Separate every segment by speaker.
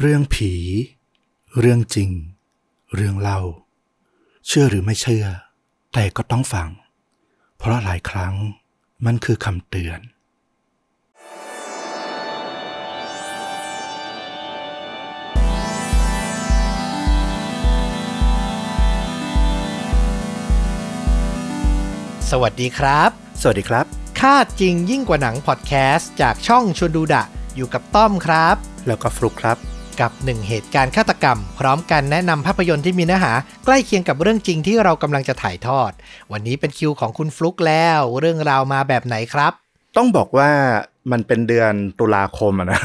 Speaker 1: เรื่องผี เรื่องจริง เรื่องเล่า เชื่อหรือไม่เชื่อ แต่ก็ต้องฟัง เพราะหลายครั้งมันคือคำเตือน
Speaker 2: สวัสดีครับ
Speaker 1: สวัสดีครับ
Speaker 2: ค่าจริงยิ่งกว่าหนังพอดแคสต์จากช่องชวนดูดะ อยู่กับต้อมครับ
Speaker 1: แล้วก็ฟลุกครับ
Speaker 2: กับหนึ่งเหตุการณ์ฆาตกรรม พร้อมกันแนะนำภาพยนตร์ที่มีเนื้อหา ใกล้เคียงกับเรื่องจริงที่เรากำลังจะถ่ายทอด วันนี้เป็นคิวของคุณฟลุกแล้ว เรื่องราวมาแบบไหนครับ
Speaker 1: ต้องบอกว่ามันเป็นเดือนตุลาคมอะนะ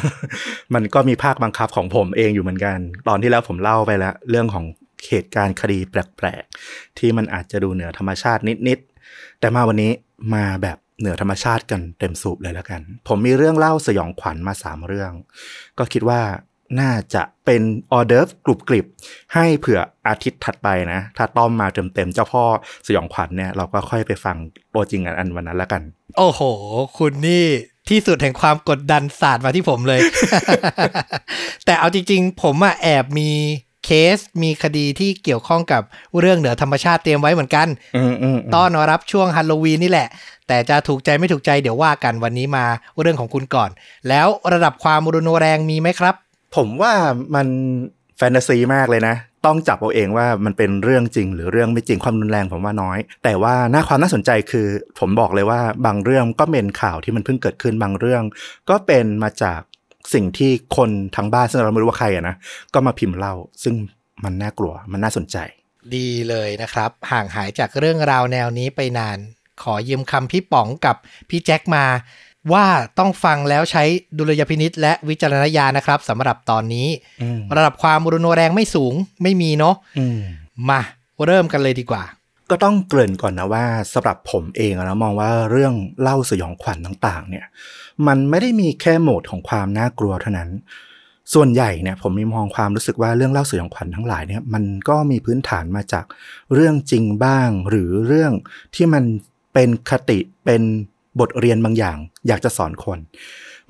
Speaker 1: มันก็มีภาคบังคับของผมเองอยู่เหมือนกัน ตอนที่แล้วผมเล่าไปแล้ว เรื่องของเหตุการณ์คดีแปลกๆ ที่มันอาจจะดูเหนือธรรมชาตินิดๆ แต่มาวันนี้มาแบบเหนือธรรมชาติกันเต็มสูบเลยแล้วกัน ผมมีเรื่องเล่าสยองขวัญมาสามเรื่อง ก็คิดว่า น่าจะเป็นออเดิร์ฟกรุบกริบ ให้เผื่ออาทิตย์ถัดไปนะ ถ้าต้อมมาเต็มๆเจ้าพ่อสยองขวัญเนี่ย เราก็ค่อยไปฟังตัวจริงอันวันนั้นแล้วกัน
Speaker 2: โอ้โห คุณนี่ที่สุดแห่งความกดดันศาสตร์มาที่ผมเลย แต่เอาจริงๆ ผมอะแอบมีเคสมีคดีที่เกี่ยวข้องกับเรื่องเหนือธรรมชาติเตรียมไว้เหมือนกัน
Speaker 1: อืมอืม
Speaker 2: ต้อนรับช่วงฮัลโลวีนนี่แหละ แต่จะถูกใจไม่ถูกใจเดี๋ยวว่ากันวันนี้มาเรื่องของคุณก่อน แล้วระดับความรุนแรงมีไหมครับ
Speaker 1: ผมว่ามันแฟนตาซีมากเลยนะ ต้องจับเอาเองว่ามันเป็นเรื่องจริง หรือเรื่องไม่จริงความรุนแรงผมว่าน้อย แต่ว่าน่าความน่าสนใจคือ ผมบอกเลยว่าบางเรื่องก็เป็นข่าวที่มันเพิ่งเกิดขึ้นบางเรื่อง ก็เป็นมาจากสิ่งที่คนทางบ้านซึ่งเราไม่รู้ว่าใครอะนะก็มาพิมพ์เล่า ซึ่งมันน่ากลัวมันน่าสนใจ
Speaker 2: ดีเลยนะครับ ห่างหายจากเรื่องราวแนวนี้ไปนาน ขอยืมคำพี่ป๋องกับพี่แจ็คมา ว่าต้องฟังแล้วใช้ดุลยพินิษและวิจารณญาณนะครับสำหรับตอนนี้
Speaker 1: อืม
Speaker 2: ระดับความรุนแรงไม่สูงไม่มีเนาะ
Speaker 1: อืม
Speaker 2: มาเริ่มกันเลยดีกว่า
Speaker 1: ก็ต้องเกริ่นก่อนนะว่าสำหรับผมเองอะนะมองว่าเรื่องเล่าสยองขวัญต่าง ๆ เนี่ย มันไม่ได้มีแค่โหมดของความน่ากลัวเท่านั้น ส่วนใหญ่เนี่ยผมมีมองความรู้สึกว่าเรื่องเล่าสยองขวัญทั้งหลายเนี่ยมันก็มีพื้นฐานมาจากเรื่องจริงบ้าง หรือเรื่องที่มันเป็นคติเป็น บทเรียนบางอย่าง อยากจะสอนคน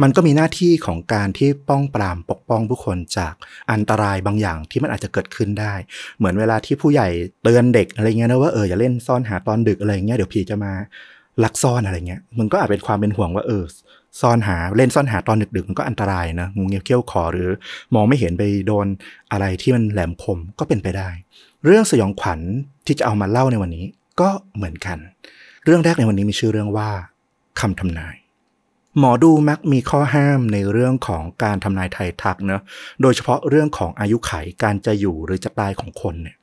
Speaker 1: มันก็มีหน้าที่ของการที่ป้องปรามปกป้องผู้คนจากอันตรายบางอย่างที่มันอาจจะเกิดขึ้นได้ เหมือนเวลาที่ผู้ใหญ่เตือนเด็กอะไรเงี้ยนะว่าเอออย่าเล่นซ่อนหาตอนดึกอะไรเงี้ยเดี๋ยวผีจะมาลักซ่อนอะไรเงี้ยมันก็อาจเป็นความเป็นห่วงว่าเออซ่อนหาเล่นซ่อนหาตอนดึกๆมันก็อันตรายนะงูเงี้ยวเขี้ยวขอหรือ มองไม่เห็นไปโดนอะไรที่มันแหลมคมก็เป็นไปได้ เรื่องสยองขวัญที่จะเอามาเล่าในวันนี้ก็เหมือนกัน เรื่องแรกในวันนี้มีชื่อเรื่องว่า คำทำนาย หมอดูมักมีข้อห้ามในเรื่องของการทำนายไทยทักเนะโดยเฉพาะเรื่องของอายุไขการจะอยู่หรือจะตายของคนเนี่ย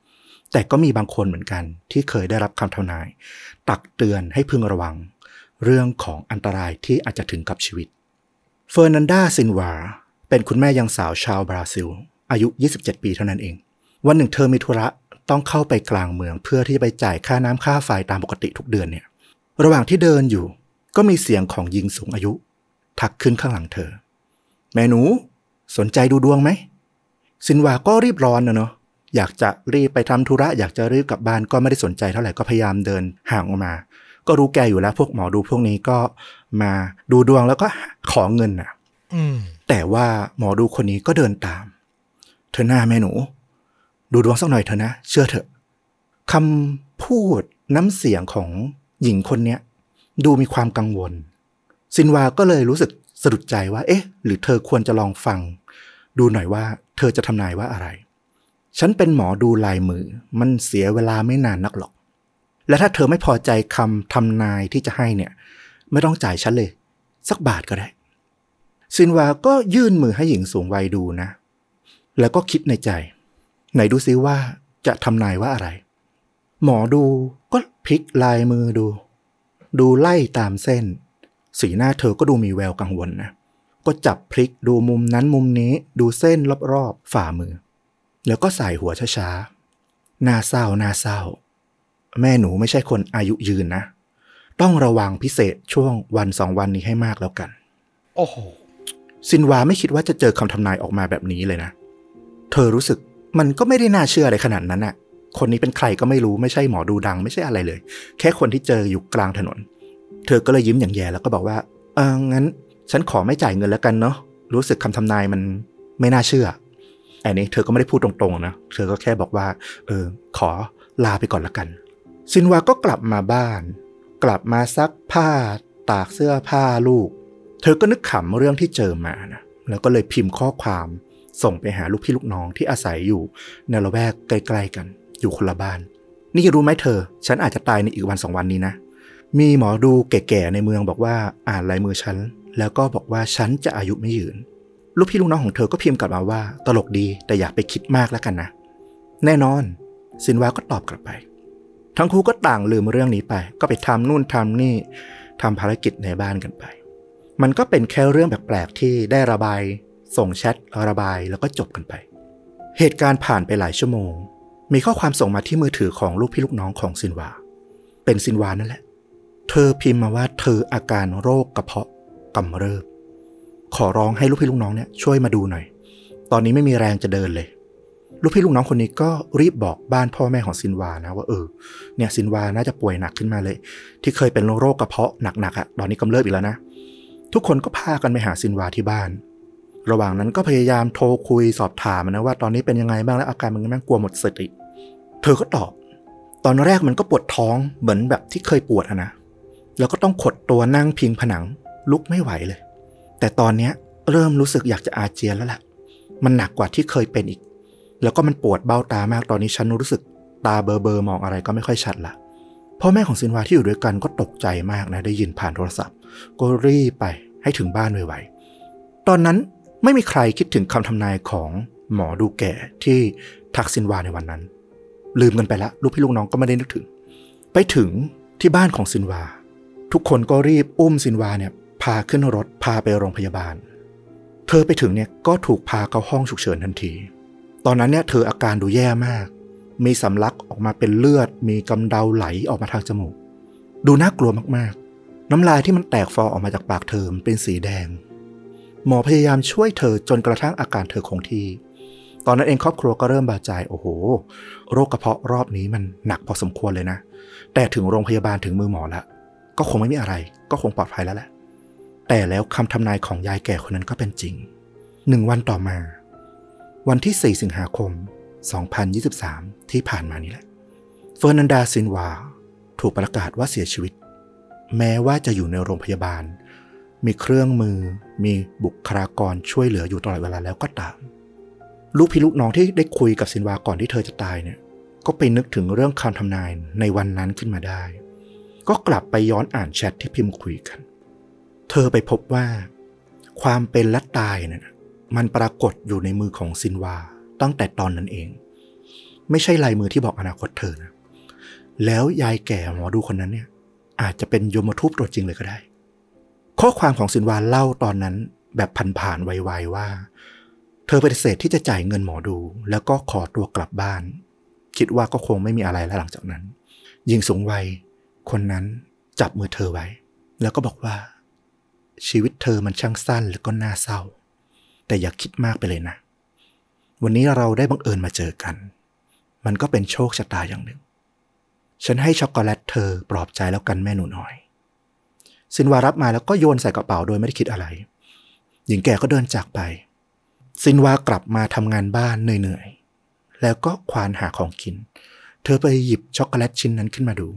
Speaker 1: แต่ก็มีบางคนเหมือนกัน ที่เคยได้รับคำทำนาย ตักเตือนให้พึงระวัง เรื่องของอันตรายที่อาจจะถึงกับชีวิต เฟอร์นันดาซินวา เป็นคุณแม่ยังสาวชาวบราซิล อายุ 27 ปีเท่านั้นเอง วันหนึ่งเธอมีธุระต้องเข้าไปกลางเมืองเพื่อที่จะไปจ่ายค่าน้ำค่าไฟตามปกติทุกเดือนเนี่ย ระหว่างที่เดินอยู่ ก็มีเสียงของหญิงสูงอายุ ทักขึ้นข้างหลังเธอ แม่หนู สนใจดูดวงไหมซินวาก็รีบร้อนนะเนาะอยากจะรีบไปทำธุระอยากจะรีบกลับบ้านก็ไม่ได้สนใจเท่าไหร่ก็พยายามเดินห่างออกมา ก็รู้แกอยู่แล้วพวกหมอดูพวกนี้ก็มาดูดวงแล้วก็ขอเงินน่ะ
Speaker 2: อืม
Speaker 1: แต่ว่าหมอดูคนนี้ก็เดินตาม เธอหน้าแม่หนู ดูดวงสักหน่อยเถอะนะ เชื่อเถอะคำพูดน้ำเสียงของหญิงคนเนี้ย ดูมีความกังวล ซินวาก็เลยรู้สึกสะดุดใจว่า เอ๊ะ หรือเธอควรจะลองฟัง ดูหน่อยว่า เธอจะทำนายว่าอะไร ฉันเป็นหมอดูลายมือ มันเสียเวลาไม่นานนักหรอก และถ้าเธอไม่พอใจคำทำนายที่จะให้เนี่ย ไม่ต้องจ่ายฉันเลย สักบาทก็ได้ ซินวาก็ยื่นมือให้หญิงสูงวัยดูนะ แล้วก็คิดในใจ ไหนดูซิว่าจะทำนายว่าอะไร หมอดูก็พลิกลายมือดู ดูไล่ตามเส้น สีหน้าเธอก็ดูมีแววกังวลนะ ก็จับพลิกดูมุมนั้นมุมนี้ดูเส้นรอบๆฝ่ามือ แล้วก็ใส่หัวช้าๆหน้าเศร้าหน้าเศร้า แม่หนูไม่ใช่คนอายุยืนนะ ต้องระวังพิเศษช่วงวันสองวันนี้ให้มากแล้วกัน
Speaker 2: โอ้โห
Speaker 1: ซินวาไม่คิดว่าจะเจอคำทำนายออกมาแบบนี้เลยนะ เธอรู้สึกมันก็ไม่ได้น่าเชื่ออะไรขนาดนั้นน่ะ คนนี้เป็นใครก็ไม่รู้ไม่ใช่หมอดูดังไม่ใช่อะไรเลย แค่คนที่เจออยู่กลางถนน เธอก็เลยยิ้มอย่างแย่แล้วก็บอกว่าเอองั้น ฉันขอไม่จ่ายเงินแล้วกันเนาะรู้สึกคำทำนายมันไม่น่าเชื่ออันนี้เธอก็ไม่ได้พูดตรงๆนะเธอก็แค่บอกว่า เออ ขอลาไปก่อนละกัน ซินวาก็กลับมาบ้าน กลับมาซักผ้า ตากเสื้อผ้าลูก เธอก็นึกขำเรื่องที่เจอมานะแล้วก็เลยพิมพ์ข้อความส่งไปหาลูกพี่ลูกน้องที่อาศัยอยู่ในละแวกใกล้ๆกัน อยู่คนละบ้าน นี่รู้ไหมเธอ ฉันอาจจะตายในอีกวันสองวันนี้นะ มีหมอดูแก่ๆในเมืองบอกว่าอ่านลายมือฉัน แล้วก็บอกว่าฉันจะอายุไม่ยืน ลูกพี่ลูกน้องของเธอก็พิมพ์กลับมาว่า ตลกดีแต่อย่าไปคิดมากแล้วกันนะ แน่นอนซินวาก็ตอบกลับไป ทั้งคู่ก็ต่างลืมเรื่องนี้ไป ก็ไปทำนู่นทำนี่ทำภารกิจในบ้านกันไป มันก็เป็นแค่เรื่องแปลกๆที่ได้ระบาย ส่งแชทระบายแล้วก็จบกันไป เหตุการณ์ผ่านไปหลายชั่วโมง มีข้อความส่งมาที่มือถือของลูกพี่ลูกน้องของซินวา เป็นซินวานั่นแหละ เธอพิมพ์มาว่าเธออาการโรคกระเพาะกำเริบ ขอร้องให้ลูกพี่ลูกน้องเนี่ยช่วยมาดูหน่อย ตอนนี้ไม่มีแรงจะเดินเลย ลูกพี่ลูกน้องคนนี้ก็รีบบอกบ้านพ่อแม่ของซินวานะว่าเออ เนี่ยซินวาน่าจะป่วยหนักขึ้นมาเลย ที่เคยเป็นโรคกระเพาะหนักๆอะ่ะ ตอนนี้กำเริบอีกแล้วนะ ทุกคนก็พากันไปหาซินวาที่บ้าน ระหว่างนั้นก็พยายามโทรคุยสอบถามนะว่าตอนนี้เป็นยังไงบ้างและอาการมันยังไงบ้างกลัวหมดสติ เธอก็ตอบ ตอนแรกมันก็ปวดท้องเหมือนแบบที่เคยปวดนะ แล้วก็ต้องขดตัวนั่งพิงผนังลุกไม่ไหวเลย แต่ตอนเนี้ยเริ่มรู้สึกอยากจะอาเจียนแล้วแหละมันหนักกว่าที่เคยเป็นอีก แล้วก็มันปวดเบ้าตามากตอนนี้ฉันรู้สึกตาเบอเบอมองอะไรก็ไม่ค่อยชัดละพ่อแม่ของซินวาที่อยู่ด้วยกันก็ตกใจมากนะได้ยินผ่านโทรศัพท์ ก็รีบไปให้ถึงบ้านไวๆตอนนั้น ไม่มีใครคิดถึงคำทำนายของหมอดูแก่ที่ทักซินวาในวันนั้น ลืมกันไปละลูกพี่ลูกน้องก็ไม่ได้นึกถึง ไปถึงที่บ้านของซินวา ทุกคนก็รีบอุ้มซินวาเนี่ยพาขึ้นรถพาไปโรงพยาบาล เธอไปถึงเนี่ยก็ถูกพาเข้าห้องฉุกเฉินทันที ตอนนั้นเนี่ยเธออาการดูแย่มาก มีสำลักออกมาเป็นเลือด มีกำเดาไหลออกมาทางจมูก ดูน่ากลัวมากๆ น้ำลายที่มันแตกฟอออกมาจากปากเธอเป็นสีแดง หมอพยายามช่วยเธอจนกระทั่งอาการเธอคงที่ ตอนนั้นเองครอบครัวก็เริ่มบาดใจโอ้โห โรคกระเพาะรอบนี้มันหนักพอสมควรเลยนะ แต่ถึงโรงพยาบาลถึงมือหมอแล้วก็คงไม่มีอะไร ก็คงปลอดภัยแล้วแหละแต่แล้วคำทำนายของยายแก่คนนั้นก็เป็นจริง หนึ่งวันต่อมา วันที่ 4 สิงหาคม 2023 ที่ผ่านมานี้แหละ เฟอร์นันดาซินวา ถูกประกาศว่าเสียชีวิต แม้ว่าจะอยู่ในโรงพยาบาล มีเครื่องมือ มีบุคลากรช่วยเหลืออยู่ตลอดเวลาแล้วก็ตาม ลูกพี่ลูกน้องที่ได้คุยกับซินวาก่อนที่เธอจะตายเนี่ย ก็ไปนึกถึงเรื่องคำทำนายในวันนั้นขึ้นมาได้ ก็กลับไปย้อนอ่านแชทที่พิมพ์คุยกัน เธอไปพบว่า ความเป็นและตายเนี่ยมันปรากฏอยู่ในมือของซินวาตั้งแต่ตอนนั้นเอง ไม่ใช่ลายมือที่บอกอนาคตเธอนะแล้วยายแก่หมอดูคนนั้นเนี่ย อาจจะเป็นยมทูตตัวจริงเลยก็ได้ ข้อความของซินวาเล่าตอนนั้นแบบผ่านๆไวๆว่า เธอปฏิเสธที่จะจ่ายเงินหมอดู แล้วก็ขอตัวกลับบ้าน คิดว่าก็คงไม่มีอะไรแล้วหลังจากนั้นหญิงสูงวัย คนนั้นจับมือเธอไว้ แล้วก็บอกว่า ชีวิตเธอมันช่างสั้นแล้วก็น่าเศร้า แต่อย่าคิดมากไปเลยนะ วันนี้เราได้บังเอิญมาเจอกัน มันก็เป็นโชคชะตาอย่างหนึ่ง ฉันให้ช็อกโกแลตเธอปลอบใจแล้วกันแม่หนูน้อย ซินวารับมาแล้วก็โยนใส่กระเป๋าโดยไม่ได้คิดอะไร หญิงแก่ก็เดินจากไป ซินวากลับมาทำงานบ้านเหนื่อยๆ แล้วก็ควานหาของกิน เธอไปหยิบช็อกโกแลตชิ้นนั้นขึ้นมาดู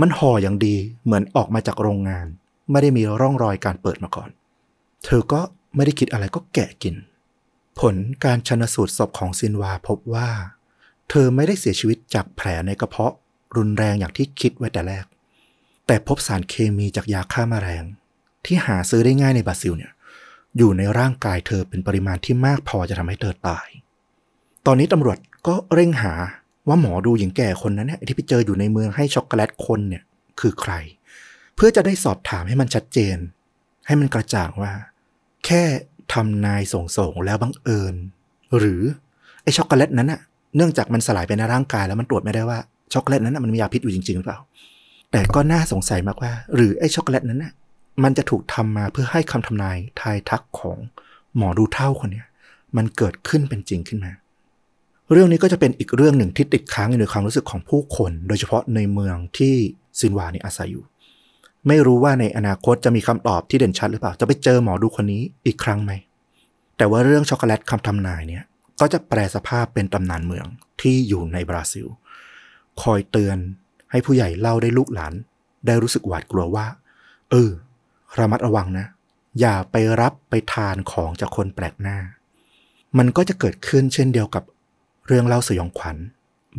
Speaker 1: มันห่ออย่างดีเหมือนออกมาจากโรงงาน ไม่ได้มีร่องรอยการเปิดมาก่อน เธอก็ไม่ได้คิดอะไรก็แกะกิน ผลการชนสูตรศพของซินวาพบว่า เธอไม่ได้เสียชีวิตจากแผลในกระเพาะรุนแรงอย่างที่คิดไว้แต่แรก แต่พบสารเคมีจากยาฆ่ามาแมลง ที่หาซื้อได้ง่ายในบราซิลเนี่ย อยู่ในร่างกายเธอเป็นปริมาณที่มากพอจะทำให้เธอตาย ตอนนี้ตำรวจก็เร่งหาว่าหมอดูหญิงแก่คนนั้นเนี่ยที่ไปเจออยู่ในเมืองให้ช็อกโกแลตคนเนี่ยคือใคร เพื่อจะได้สอบถามให้มันชัดเจน ให้มันกระจ่างว่า แค่ทำนายส่งๆแล้วบังเอิญ หรือไอช็อกโกแลตนั้นอะเนื่องจากมันสลายไปในร่างกายแล้วมันตรวจไม่ได้ว่าช็อกโกแลตนั้นมันมียาพิษอยู่จริงๆหรือเปล่า แต่ก็น่าสงสัยมากว่า หรือไอ้ช็อกโกแลตนั้นน่ะมันจะถูกทำมาเพื่อให้คำทำนายทายทักของหมอดูเท่าคนเนี้ยมันเกิดขึ้นเป็นจริงขึ้นมา เรื่องนี้ก็จะเป็นอีกเรื่องหนึ่งที่ติดค้างอยู่ในความรู้สึกของผู้คน โดยเฉพาะในเมืองที่ซินวานี่อาศัยอยู่ ไม่รู้ว่าในอนาคตจะมีคำตอบที่เด่นชัดหรือเปล่า จะไปเจอหมอดูคนนี้อีกครั้งไหม แต่ว่าเรื่องช็อกโกแลตคำทำนายเนี่ย ก็จะแปลสภาพเป็นตำนานเมืองที่อยู่ในบราซิล คอยเตือน ให้ผู้ใหญ่เล่าได้ลูกหลาน ได้รู้สึกหวาดกลัวว่า เออ ระมัดระวังนะ อย่าไปรับไปทานของจากคนแปลกหน้า มันก็จะเกิดขึ้นเช่นเดียวกับเรื่องเล่าสยองขวัญ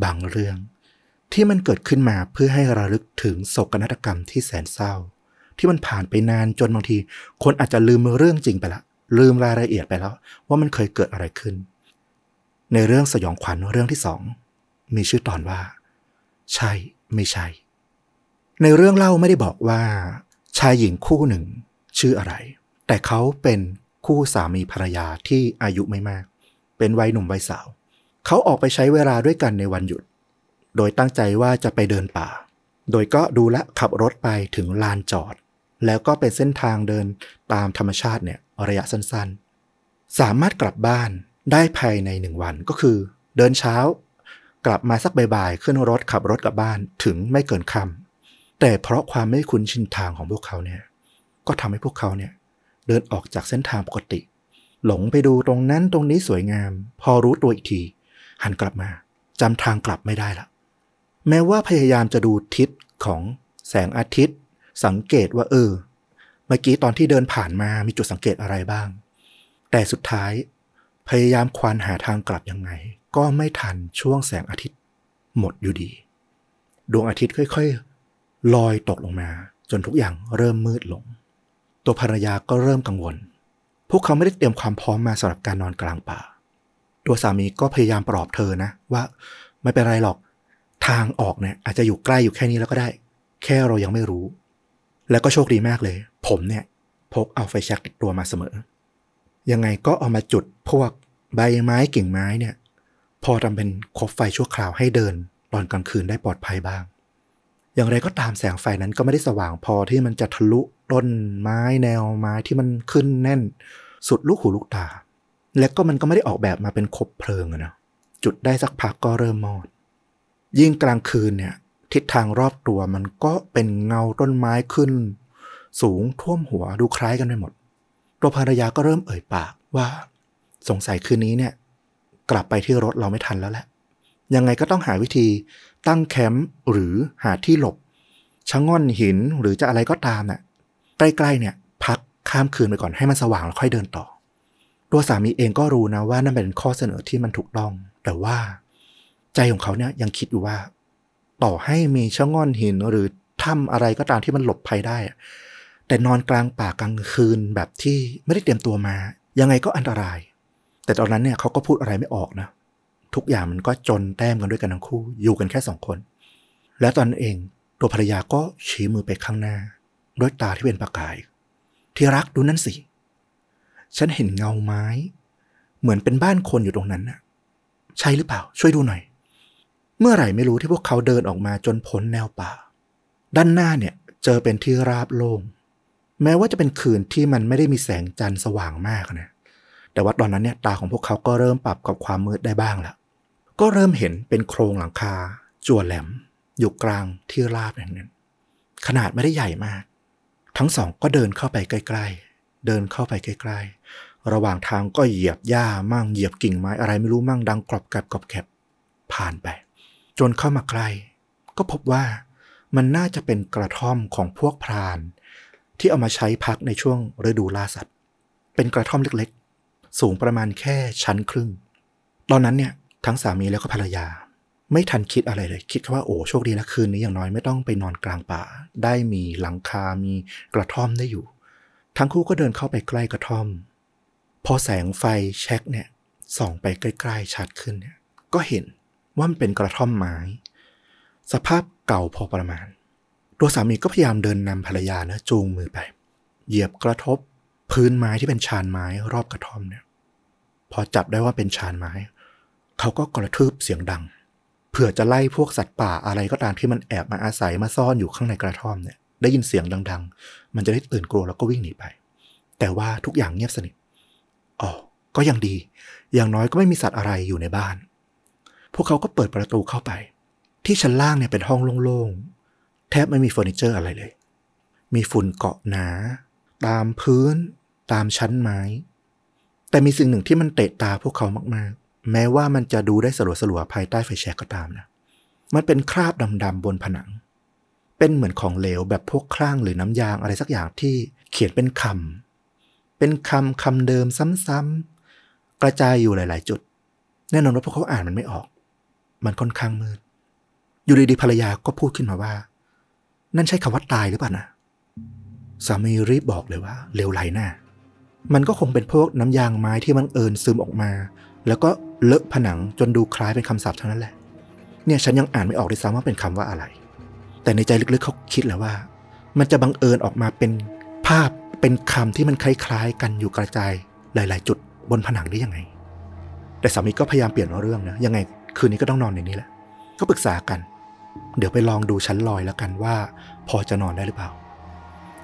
Speaker 1: บางเรื่อง ที่มันเกิดขึ้นมาเพื่อให้ระลึกถึงโศกนาฏกรรมที่แสนเศร้า ที่มันผ่านไปนานจนบางที คนอาจจะลืมเรื่องจริงไปละลืมรายละเอียดไปแล้ว ว่ามันเคยเกิดอะไรขึ้น ในเรื่องสยองขวัญเรื่องที่สองมีชื่อตอนว่า ใช่ ไม่ใช่ ในเรื่องเล่าไม่ได้บอกว่า ชายหญิงคู่หนึ่ง ชื่ออะไร แต่เขาเป็นคู่สามีภรรยาที่อายุไม่มาก เป็นวัยหนุ่มวัยสาว เขาออกไปใช้เวลาด้วยกันในวันหยุด โดยตั้งใจว่าจะไปเดินป่า โดยก็ดูและขับรถไปถึงลานจอด แล้วก็เป็นเส้นทางเดินตามธรรมชาติเนี่ยระยะสั้นๆ สามารถกลับบ้านได้ภายในหนึ่งวันก็คือ เดินเช้า กลับมาสักบ่ายๆขึ้นรถขับรถกลับบ้านถึงไม่เกินค่ำแต่เพราะความไม่คุ้นชินทางของพวกเขาเนี่ย ก็ทำให้พวกเขาเนี่ย เดินออกจากเส้นทางปกติ หลงไปดูตรงนั้นตรงนี้สวยงาม พอรู้ตัวอีกที หันกลับมาจำทางกลับไม่ได้ละแม้ว่าพยายามจะดูทิศของแสงอาทิตย์ สังเกตว่าเออ เมื่อกี้ตอนที่เดินผ่านมามีจุดสังเกตอะไรบ้าง แต่สุดท้าย พยายามควานหาทางกลับยังไง ก็ไม่ทันช่วงแสงอาทิตย์หมดอยู่ดี ดวงอาทิตย์ค่อยๆ ลอยตกลงมา จนทุกอย่างเริ่มมืดลง ตัวภรรยาก็เริ่มกังวล พวกเขาไม่ได้เตรียมความพร้อมมาสำหรับการนอนกลางป่า ตัวสามีก็พยายามปลอบเธอนะ ว่าไม่เป็นไรหรอกทางออกเนี่ยอาจจะอยู่ใกล้อยู่แค่นี้แล้วก็ได้ แค่เรายังไม่รู้ แล้วก็โชคดีมากเลย ผมเนี่ย พกเอาไฟแช็กติดตัวมาเสมอ ยังไงก็เอามาจุดพวกใบไม้กิ่งไม้เนี่ย พอทำเป็นคบไฟชั่วคราวให้เดินตอนกลางคืนได้ปลอดภัยบ้าง อย่างไรก็ตามแสงไฟนั้นก็ไม่ได้สว่างพอที่มันจะทะลุต้นไม้แนวไม้ที่มันขึ้นแน่น สุดลูกหูลูกตา และก็มันก็ไม่ได้ออกแบบมาเป็นคบเพลิงนะจุดได้สักพักก็เริ่มมอด ยิ่งกลางคืนเนี่ย ทิศทางรอบตัวมันก็เป็นเงาต้นไม้ขึ้น สูงท่วมหัวดูคล้ายกันไปหมด ตัวภรรยาก็เริ่มเอ่ยปากว่า สงสัยคืนนี้เนี่ย กลับไปที่รถเราไม่ทันแล้วแหละ ยังไงก็ต้องหาวิธีตั้งแคมป์หรือหาที่หลบชะง่อนหินหรือจะอะไรก็ตามน่ะใกล้ๆเนี่ย พักข้ามคืนไปก่อนให้มันสว่างแล้วค่อยเดินต่อ ตัวสามีเองก็รู้นะว่านั่นเป็นข้อเสนอที่มันถูกต้อง แต่ว่า ใจของเขาเนี่ยยังคิดอยู่ว่า ต่อให้มีชะง่อนหินหรือถ้ำอะไรก็ตามที่มันหลบภัยได้ แต่นอนกลางป่ากลางคืนแบบที่ไม่ได้เตรียมตัวมา ยังไงก็อันตราย แต่ตอนนั้นเนี่ยเขาก็พูดอะไรไม่ออกนะ ทุกอย่างมันก็จนแต้มกันด้วยกันทั้งคู่ อยู่กันแค่สองคน แล้วตอนนั้นเองตัวภรรยาก็ชี้มือไปข้างหน้า ด้วยตาที่เป็นประกาย ที่รักดูนั่นสิ ฉันเห็นเงาไม้ เหมือนเป็นบ้านคนอยู่ตรงนั้นน่ะ ใช่หรือเปล่า ช่วยดูหน่อย เมื่อไหร่ไม่รู้ที่พวกเขาเดินออกมาจนพ้นแนวป่า ด้านหน้าเนี่ยเจอเป็นที่ราบโล่งแม้ว่าจะเป็นคืนที่มันไม่ได้มีแสงจันทร์สว่างมากนะ แต่ว่าตอนนั้นเนี่ยตาของพวกเขาก็เริ่มปรับกับความมืดได้บ้างแล้วก็เริ่มเห็นเป็นโครงหลังคา จั่วแหลม อยู่กลางที่ราบแห่งนั้น ขนาดไม่ได้ใหญ่มาก ทั้งสองก็เดินเข้าไปใกล้ ๆ เดินเข้าไปใกล้ๆ ระหว่างทางก็เหยียบหญ้ามั่งเหยียบกิ่งไม้อะไรไม่รู้มั่งดังกรอบแกรบกรอบแกรบผ่านไป จนเข้ามาใกล้ก็พบว่ามันน่าจะเป็นกระท่อมของพวกพราน ที่เอามาใช้พักในช่วงฤดูล่าสัตว์ เป็นกระท่อมเล็กๆ สูงประมาณแค่ชั้นครึ่ง ตอนนั้นเนี่ยทั้งสามีแล้วก็ภรรยา ไม่ทันคิดอะไรเลย คิดแค่ว่าโอ้โชคดีแล้วคืนนี้อย่างน้อยไม่ต้องไปนอนกลางป่า ได้มีหลังคา มีกระท่อมได้อยู่ ทั้งคู่ก็เดินเข้าไปใกล้กระท่อม พอแสงไฟแช็กเนี่ยส่องไปใกล้ๆชัดขึ้นเนี่ย ก็เห็นว่ามันเป็นกระท่อมไม้ สภาพเก่าพอประมาณ ตัวสามีก็พยายามเดินนำภรรยานะจูงมือไป เหยียบกระทบ พื้นไม้ที่เป็นชานไม้รอบกระท่อมเนี่ย พอจับได้ว่าเป็นชานไม้ เขาก็กระทืบเสียงดัง เผื่อจะไล่พวกสัตว์ป่าอะไรก็ตามที่มันแอบมาอาศัยมาซ่อนอยู่ข้างในกระท่อมเนี่ย ได้ยินเสียงดัง ๆ มันจะได้ตื่นกลัวแล้วก็วิ่งหนีไป แต่ว่าทุกอย่างเงียบสนิทอ๋อก็ยังดี อย่างน้อยก็ไม่มีสัตว์อะไรอยู่ในบ้าน พวกเขาก็เปิดประตูเข้าไป ที่ชั้นล่างเนี่ยเป็นห้องโล่งๆ แทบไม่มีเฟอร์นิเจอร์อะไรเลย มีฝุ่นเกาะหนา ตามพื้น ตามชั้นไม้ แต่มีสิ่งหนึ่งที่มันเตะตาพวกเขามากๆ แม้ว่ามันจะดูได้สลัวๆภายใต้ไฟแช็กก็ตามนะ มันเป็นคราบดำๆบนผนัง เป็นเหมือนของเหลวแบบพวกครั่งหรือน้ำยางอะไรสักอย่างที่เขียนเป็นคำ เป็นคำคำเดิมซ้ำๆ กระจายอยู่หลาย ๆ จุด แน่นอนว่าพวกเขาอ่านมันไม่ออก มันค่อนข้างมืด อยู่ดีๆภรรยาก็พูดขึ้นมาว่า นั่นใช่คำว่าตายหรือเปล่านะสามีรีบบอกเลยว่าเร็วไหลหน้า มันก็คงเป็นพวกน้ำยางไม้ที่มันเอิญซึมออกมา แล้วก็เลอะผนังจนดูคล้ายเป็นคำศัพท์เท่านั้นแหละ เนี่ยฉันยังอ่านไม่ออกด้วยซ้ำว่าเป็นคำว่าอะไร แต่ในใจลึกๆเขาคิดแล้วว่า มันจะบังเอิญออกมาเป็นภาพเป็นคำที่มันคล้ายๆ กันอยู่กระจายหลาย ๆ จุดบนผนังได้ยังไง แต่สามีก็พยายามเปลี่ยนเรื่องนะยังไงคืนนี้ก็ต้องนอนในนี้แหละ ก็ปรึกษากัน เดี๋ยวไปลองดูชั้นลอยแล้วกันว่า พอจะนอนได้หรือเปล่า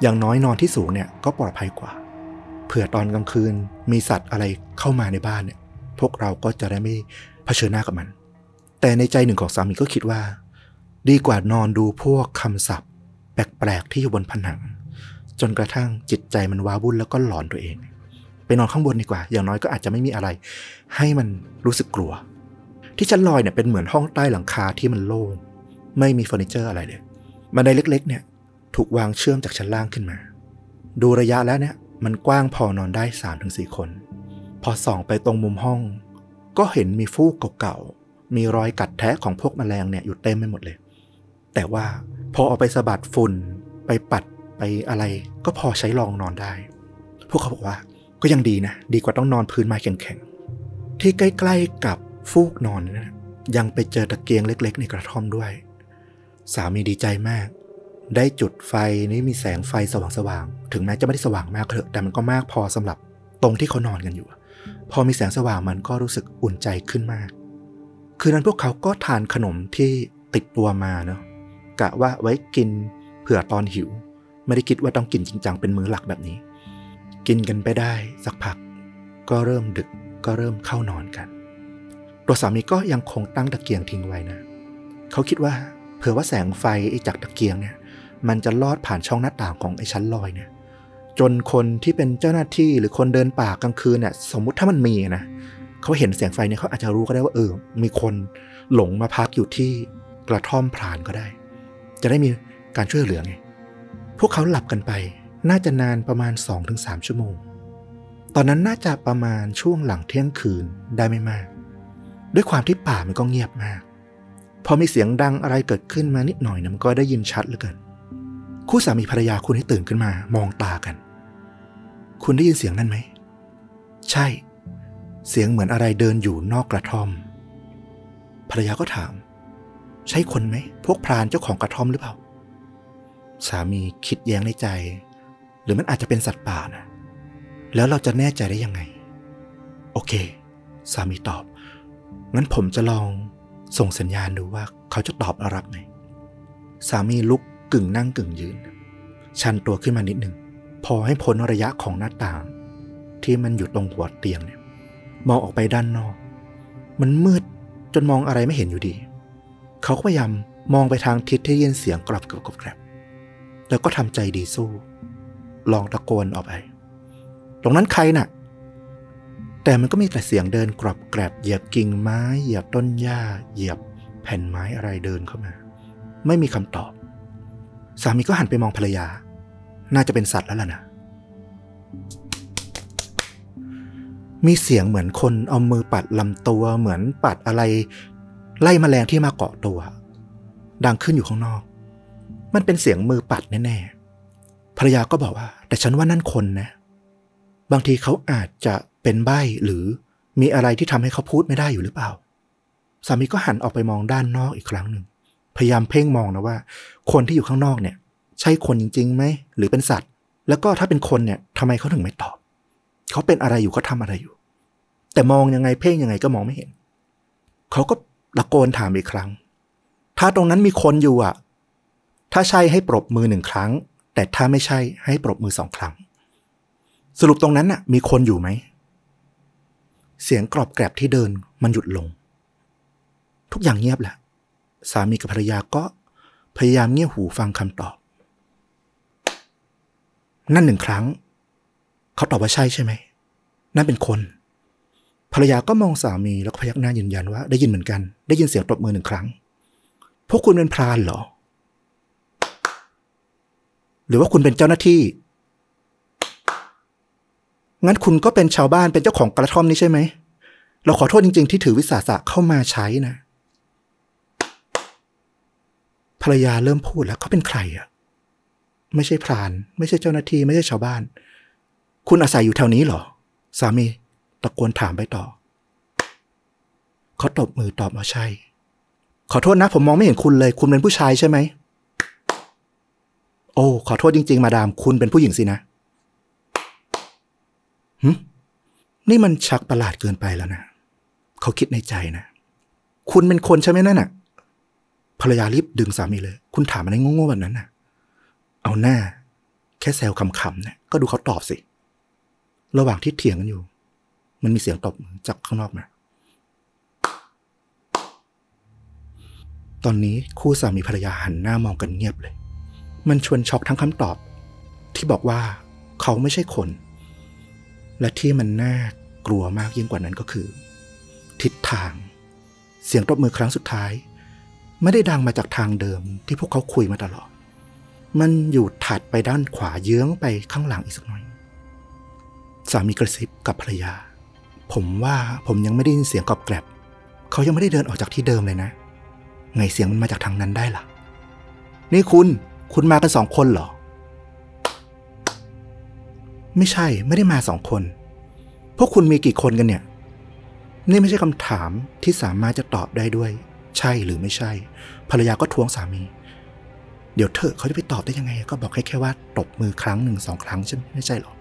Speaker 1: อย่างน้อยนอนที่สูงเนี่ยก็ปลอดภัยกว่า เผื่อตอนกลางคืนมีสัตว์อะไรเข้ามาในบ้านเนี่ย พวกเราก็จะได้ไม่เผชิญหน้ากับมัน แต่ในใจหนึ่งของสามีก็คิดว่า ดีกว่านอนดูพวกคำศัพท์ แปลกๆที่อยู่บนผนัง จนกระทั่งจิตใจมันว้าวุ่นแล้วก็หลอนตัวเอง ไปนอนข้างบนดีกว่า อย่างน้อยก็อาจจะไม่มีอะไร ให้มันรู้สึกกลัว ที่ชั้นลอยเนี่ยเป็นเหมือนห้องใต้หลังคาที่มันโล่งไม่มีเฟอร์นิเจอร์อะไรเลยบันไดเล็ก ๆ เนี่ย ถูกวางเชื่อมจากชั้นล่างขึ้นมา ดูระยะแล้วเนี่ย มันกว้างพอนอนได้3าถึงสคน พอส่องไปตรงมุมห้อง ก็เห็นมีฟูกเก่าๆ มีรอยกัดแทะของพวกแมลงเนี่ยอยู่เต็มไปหมดเลย แต่ว่าพอเอาไปสะบัดฝุ่น ไปปัดไปอะไร ก็พอใช้รองนอนได้ พวกเขาบอกว่าก็ยังดีนะ ดีกว่าต้องนอนพื้นไม้แข็งๆ ที่ใกล้ๆกับฟูกนอนนะยังไปเจอตะเกียงเล็ก ๆ ในกระท่อมด้วย สามีดีใจมาก ได้จุดไฟนี้มีแสงไฟสว่างๆ ถึงแม้จะไม่ได้สว่างมากเถอะแต่มันก็มากพอสำหรับตรงที่เขานอนกันอยู่ พอมีแสงสว่างมันก็รู้สึกอุ่นใจขึ้นมาก คืนนั้นพวกเขาก็ทานขนมที่ติดตัวมาเนาะกะว่าไว้กินเผื่อตอนหิว ไม่ได้คิดว่าต้องกินจริงจังเป็นมื้อหลักแบบนี้ กินกันไปได้สักพัก ก็เริ่มดึกก็เริ่มเข้านอนกัน ตัวสามีก็ยังคงตั้งตะเกียงทิ้งไว้นะ เขาคิดว่าเผื่อว่าแสงไฟจากตะเกียงเนี่ย มันจะลอดผ่านช่องหน้าต่างของไอ้ชั้นลอยเนี่ย จนคนที่เป็นเจ้าหน้าที่หรือคนเดินป่ากลางคืนเนี่ย สมมุติถ้ามันมีนะเขาเห็นแสงไฟเนี่ยเขาอาจจะรู้ก็ได้ว่าเออ มีคนหลงมาพักอยู่ที่กระท่อมพรานก็ได้ จะได้มีการช่วยเหลือไง พวกเขาหลับกันไป น่าจะนานประมาณ 2-3 ชั่วโมง ตอนนั้นน่าจะประมาณช่วงหลังเที่ยงคืนได้ไม่มาก ด้วยความที่ป่ามันก็เงียบมาก พอมีเสียงดังอะไรเกิดขึ้นมานิดหน่อยนะมันก็ได้ยินชัดเหลือเกิน คู่สามีภรรยาคุณให้ตื่นขึ้นมามองตากัน คุณได้ยินเสียงนั้นไหม ใช่ เสียงเหมือนอะไรเดินอยู่นอกกระท่อม ภรรยาก็ถาม ใช่คนไหม พวกพรานเจ้าของกระท่อมหรือเปล่า สามีคิดแย้งในใจ หรือมันอาจจะเป็นสัตว์ป่านะ แล้วเราจะแน่ใจได้ยังไง โอเค สามีตอบ งั้นผมจะลองส่งสัญญาณดูว่าเขาจะตอบรับไหมสามีลุก กึ่งนั่งกึ่งยืน ชันตัวขึ้นมานิดหนึ่ง พอให้พ้นระยะของหน้าต่าง ที่มันอยู่ตรงหัวเตียงเนี่ย มองออกไปด้านนอก มันมืดจนมองอะไรไม่เห็นอยู่ดี เขาก็พยายามมองไปทางทิศที่ยินเสียงกรอบกรอบกรอบแล้วก็ทำใจดีสู้ ลองตะโกนออกไป ตรงนั้นใครน่ะ แต่มันก็มีแต่เสียงเดินกรอบแกรบเหยียบกิ่งไม้ เหยียบต้นหญ้า เหยียบแผ่นไม้อะไรเดินเข้ามา ไม่มีคำตอบ สามีก็หันไปมองภรรยา น่าจะเป็นสัตว์แล้วล่ะนะ มีเสียงเหมือนคนเอามือปัดลำตัวเหมือนปัดอะไร ไล่มแมลงที่มาเกาะตัว ดังขึ้นอยู่ข้างนอก มันเป็นเสียงมือปัดแน่ๆภรรยาก็บอกว่า แต่ฉันว่านั่นคนนะ บางทีเขาอาจจะเป็นใบ้หรือมีอะไรที่ทำให้เขาพูดไม่ได้อยู่หรือเปล่า สามีก็หันออกไปมองด้านนอกอีกครั้งหนึ่ง พยายามเพ่งมองนะว่า คนที่อยู่ข้างนอกเนี่ย ใช่คนจริงๆไหมหรือเป็นสัตว์ แล้วก็ถ้าเป็นคนเนี่ยทำไมเขาถึงไม่ตอบ เขาเป็นอะไรอยู่เขาทาอะไรอยู่ แต่มองยังไงเพ่งยังไงก็มองไม่เห็น เขาก็ตะโกนถามอีกครั้ง ถ้าตรงนั้นมีคนอยู่อะ ถ้าใช่ให้ปรบมือหนึ่งครั้ง แต่ถ้าไม่ใช่ให้ปรบมือสองครั้ง สรุปตรงนั้นน่ะ มีคนอยู่ไหมเสียงกรอบแกรบที่เดินมันหยุดลง ทุกอย่างเงียบแหละ สามีกับภรรยาก็พยายามเงี่ยหูฟังคำตอบ นั่นหนึ่งครั้ง เขาตอบว่าใช่ใช่ไหม นั่นเป็นคน ภรรยาก็มองสามีแล้วก็พยักหน้ายืนยันว่า ได้ยินเหมือนกัน ได้ยินเสียงตบมือหนึ่งครั้ง พวกคุณเป็นพรานเหรอ หรือว่าคุณเป็นเจ้าหน้าที่ งั้นคุณก็เป็นชาวบ้านเป็นเจ้าของกระท่อมนี้ใช่ไหม เราขอโทษจริง ๆ ที่ถือวิสาสะเข้ามาใช้นะ ภรรยาเริ่มพูดแล้วเขาเป็นใครอะไม่ใช่พราน ไม่ใช่เจ้าหน้าที่ไม่ใช่ชาวบ้าน คุณอาศัยอยู่แถวนี้เหรอ สามีตะโกนถามไปต่อเขาตบมือตอบว่าใช่ ขอโทษนะ ผมมองไม่เห็นคุณเลย คุณเป็นผู้ชายใช่ไหมโอ้ขอโทษจริง ๆ มาดาม คุณเป็นผู้หญิงสินะหึนี่มันชักประหลาดเกินไปแล้วนะเขาคิดในใจนะ คุณเป็นคนใช่ไหมนั่นน่ะ ภรรยารีบดึงสามีเลย คุณถามอะไรโง่ๆแบบนั้นน่ะ เอาหน้า แค่แซวคำๆเนี่ยก็ดูเขาตอบสิ ระหว่างที่เถียงกันอยู่ มันมีเสียงตบจากข้างนอกมาตอนนี้คู่สามีภรรยาหันหน้ามองกันเงียบเลย มันชวนช็อกทั้งคำตอบ ที่บอกว่าเขาไม่ใช่คน และที่มันน่ากลัวมากยิ่งกว่านั้นก็คือ ทิศทาง เสียงตบมือครั้งสุดท้าย ไม่ได้ดังมาจากทางเดิมที่พวกเขาคุยมาตลอด มันอยู่ถัดไปด้านขวาเยื้องไปข้างหลังอีกสักหน่อย สามีกระซิบกับภรรยา ผมว่าผมยังไม่ได้ยินเสียงกรอบแกรบ เขายังไม่ได้เดินออกจากที่เดิมเลยนะ ไงเสียงมันมาจากทางนั้นได้ล่ะ นี่คุณ คุณมากันสองคนเหรอ ไม่ใช่ ไม่ได้มาสองคน พวกคุณมีกี่คนกันเนี่ย นี่ไม่ใช่คำถามที่สามารถจะตอบได้ด้วย ใช่หรือไม่ใช่ ภรรยาก็ทวงสามี เดี๋ยวเธอเขาจะไปตอบได้ยังไง ก็บอกแค่แค่ว่าตบมือครั้งหนึ่งสองครั้งใช่ไม่ใช่หรอ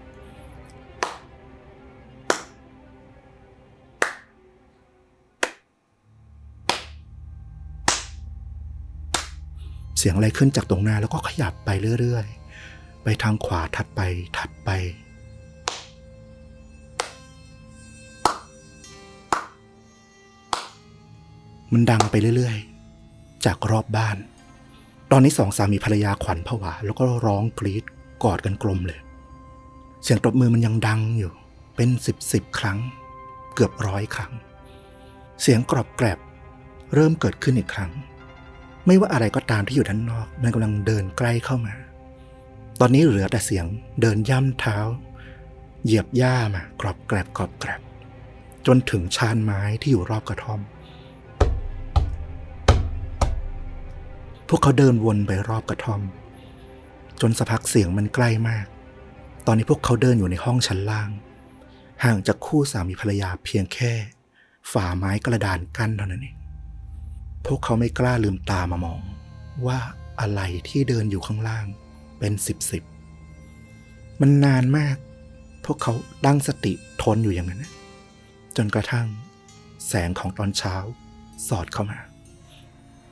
Speaker 1: เสียงอะไรขึ้นจากตรงหน้าแล้วก็ขยับไปเรื่อย ๆ ไปทางขวาถัดไปถัดไป มันดังไปเรื่อยๆ จากรอบบ้าน ตอนนี้สองสามีภรรยาขวัญผวา แล้วก็ร้องกรีดกอดกันกลมเลย เสียงตบมือมันยังดังอยู่ เป็นสิบสิบครั้ง เกือบร้อยครั้ง เสียงกรอบแกรบเริ่มเกิดขึ้นอีกครั้ง ไม่ว่าอะไรก็ตามที่อยู่ด้านนอก มันกำลังเดินใกล้เข้ามา ตอนนี้เหลือแต่เสียงเดินย่ำเท้า เหยียบหญ้ามากรอบแกรบกรอบแกรบจนถึงชานไม้ที่อยู่รอบกระท่อม พวกเขาเดินวนไปรอบกระท่อม จนสักพักเสียงมันใกล้มาก ตอนนี้พวกเขาเดินอยู่ในห้องชั้นล่าง ห่างจากคู่สามีภรรยาเพียงแค่ ฝ่าไม้กระดานกั้นเท่านั้นเองพวกเขาไม่กล้าลืมตามามอง ว่าอะไรที่เดินอยู่ข้างล่างเป็นสิบสิบมันนานมาก พวกเขาตั้งสติทนอยู่อย่างนั้นจนกระทั่ง แสงของตอนเช้าสอดเข้ามา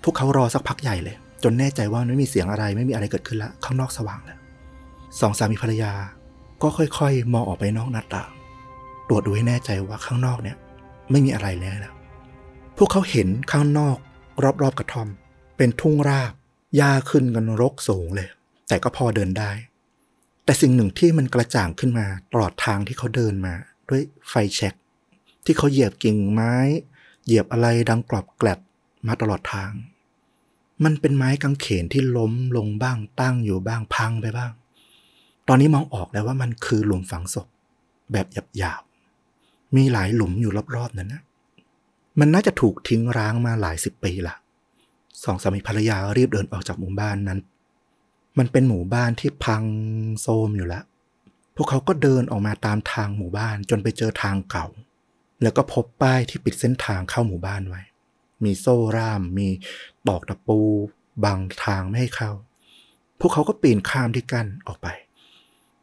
Speaker 1: พวกเขารอสักพักใหญ่เลย จนแน่ใจว่าไม่มีเสียงอะไรไม่มีอะไรเกิดขึ้นละข้างนอกสว่างแล้วสองสามีภรรยาก็ค่อยๆ มองออกไปนอกหน้าต่างตรวจดูให้แน่ใจว่าข้างนอกเนี่ย ไม่มีอะไรแล้วแล้วพวกเขาเห็นข้างนอก รอบๆกระท่อม เป็นทุ่งราบหญ้าขึ้นกันรกสูงเลย แต่ก็พอเดินได้ แต่สิ่งหนึ่งที่มันกระจ่างขึ้นมาตลอดทางที่เขาเดินมา ด้วยไฟแช็กที่เขาเหยียบกิ่งไม้ เหยียบอะไรดังกรอบแกลบมาตลอดทาง มันเป็นไม้กางเขนที่ล้มลงบ้างตั้งอยู่บ้างพังไปบ้าง ตอนนี้มองออกแล้วว่ามันคือหลุมฝังศพ แบบหยาบๆ มีหลายหลุมอยู่รอบๆนั้นนะ มันน่าจะถูกทิ้งร้างมาหลายสิบปีละสองสามีภรรยารีบเดินออกจากหมู่บ้านนั้น มันเป็นหมู่บ้านที่พังโทรมอยู่แล้ว พวกเขาก็เดินออกมาตามทางหมู่บ้านจนไปเจอทางเก่า แล้วก็พบป้ายที่ปิดเส้นทางเข้าหมู่บ้านไว้ มีโซ่ร่าม มีตอกตะปูบังทางไม่ให้เข้า พวกเขาก็ปีนข้ามที่กั้นออกไป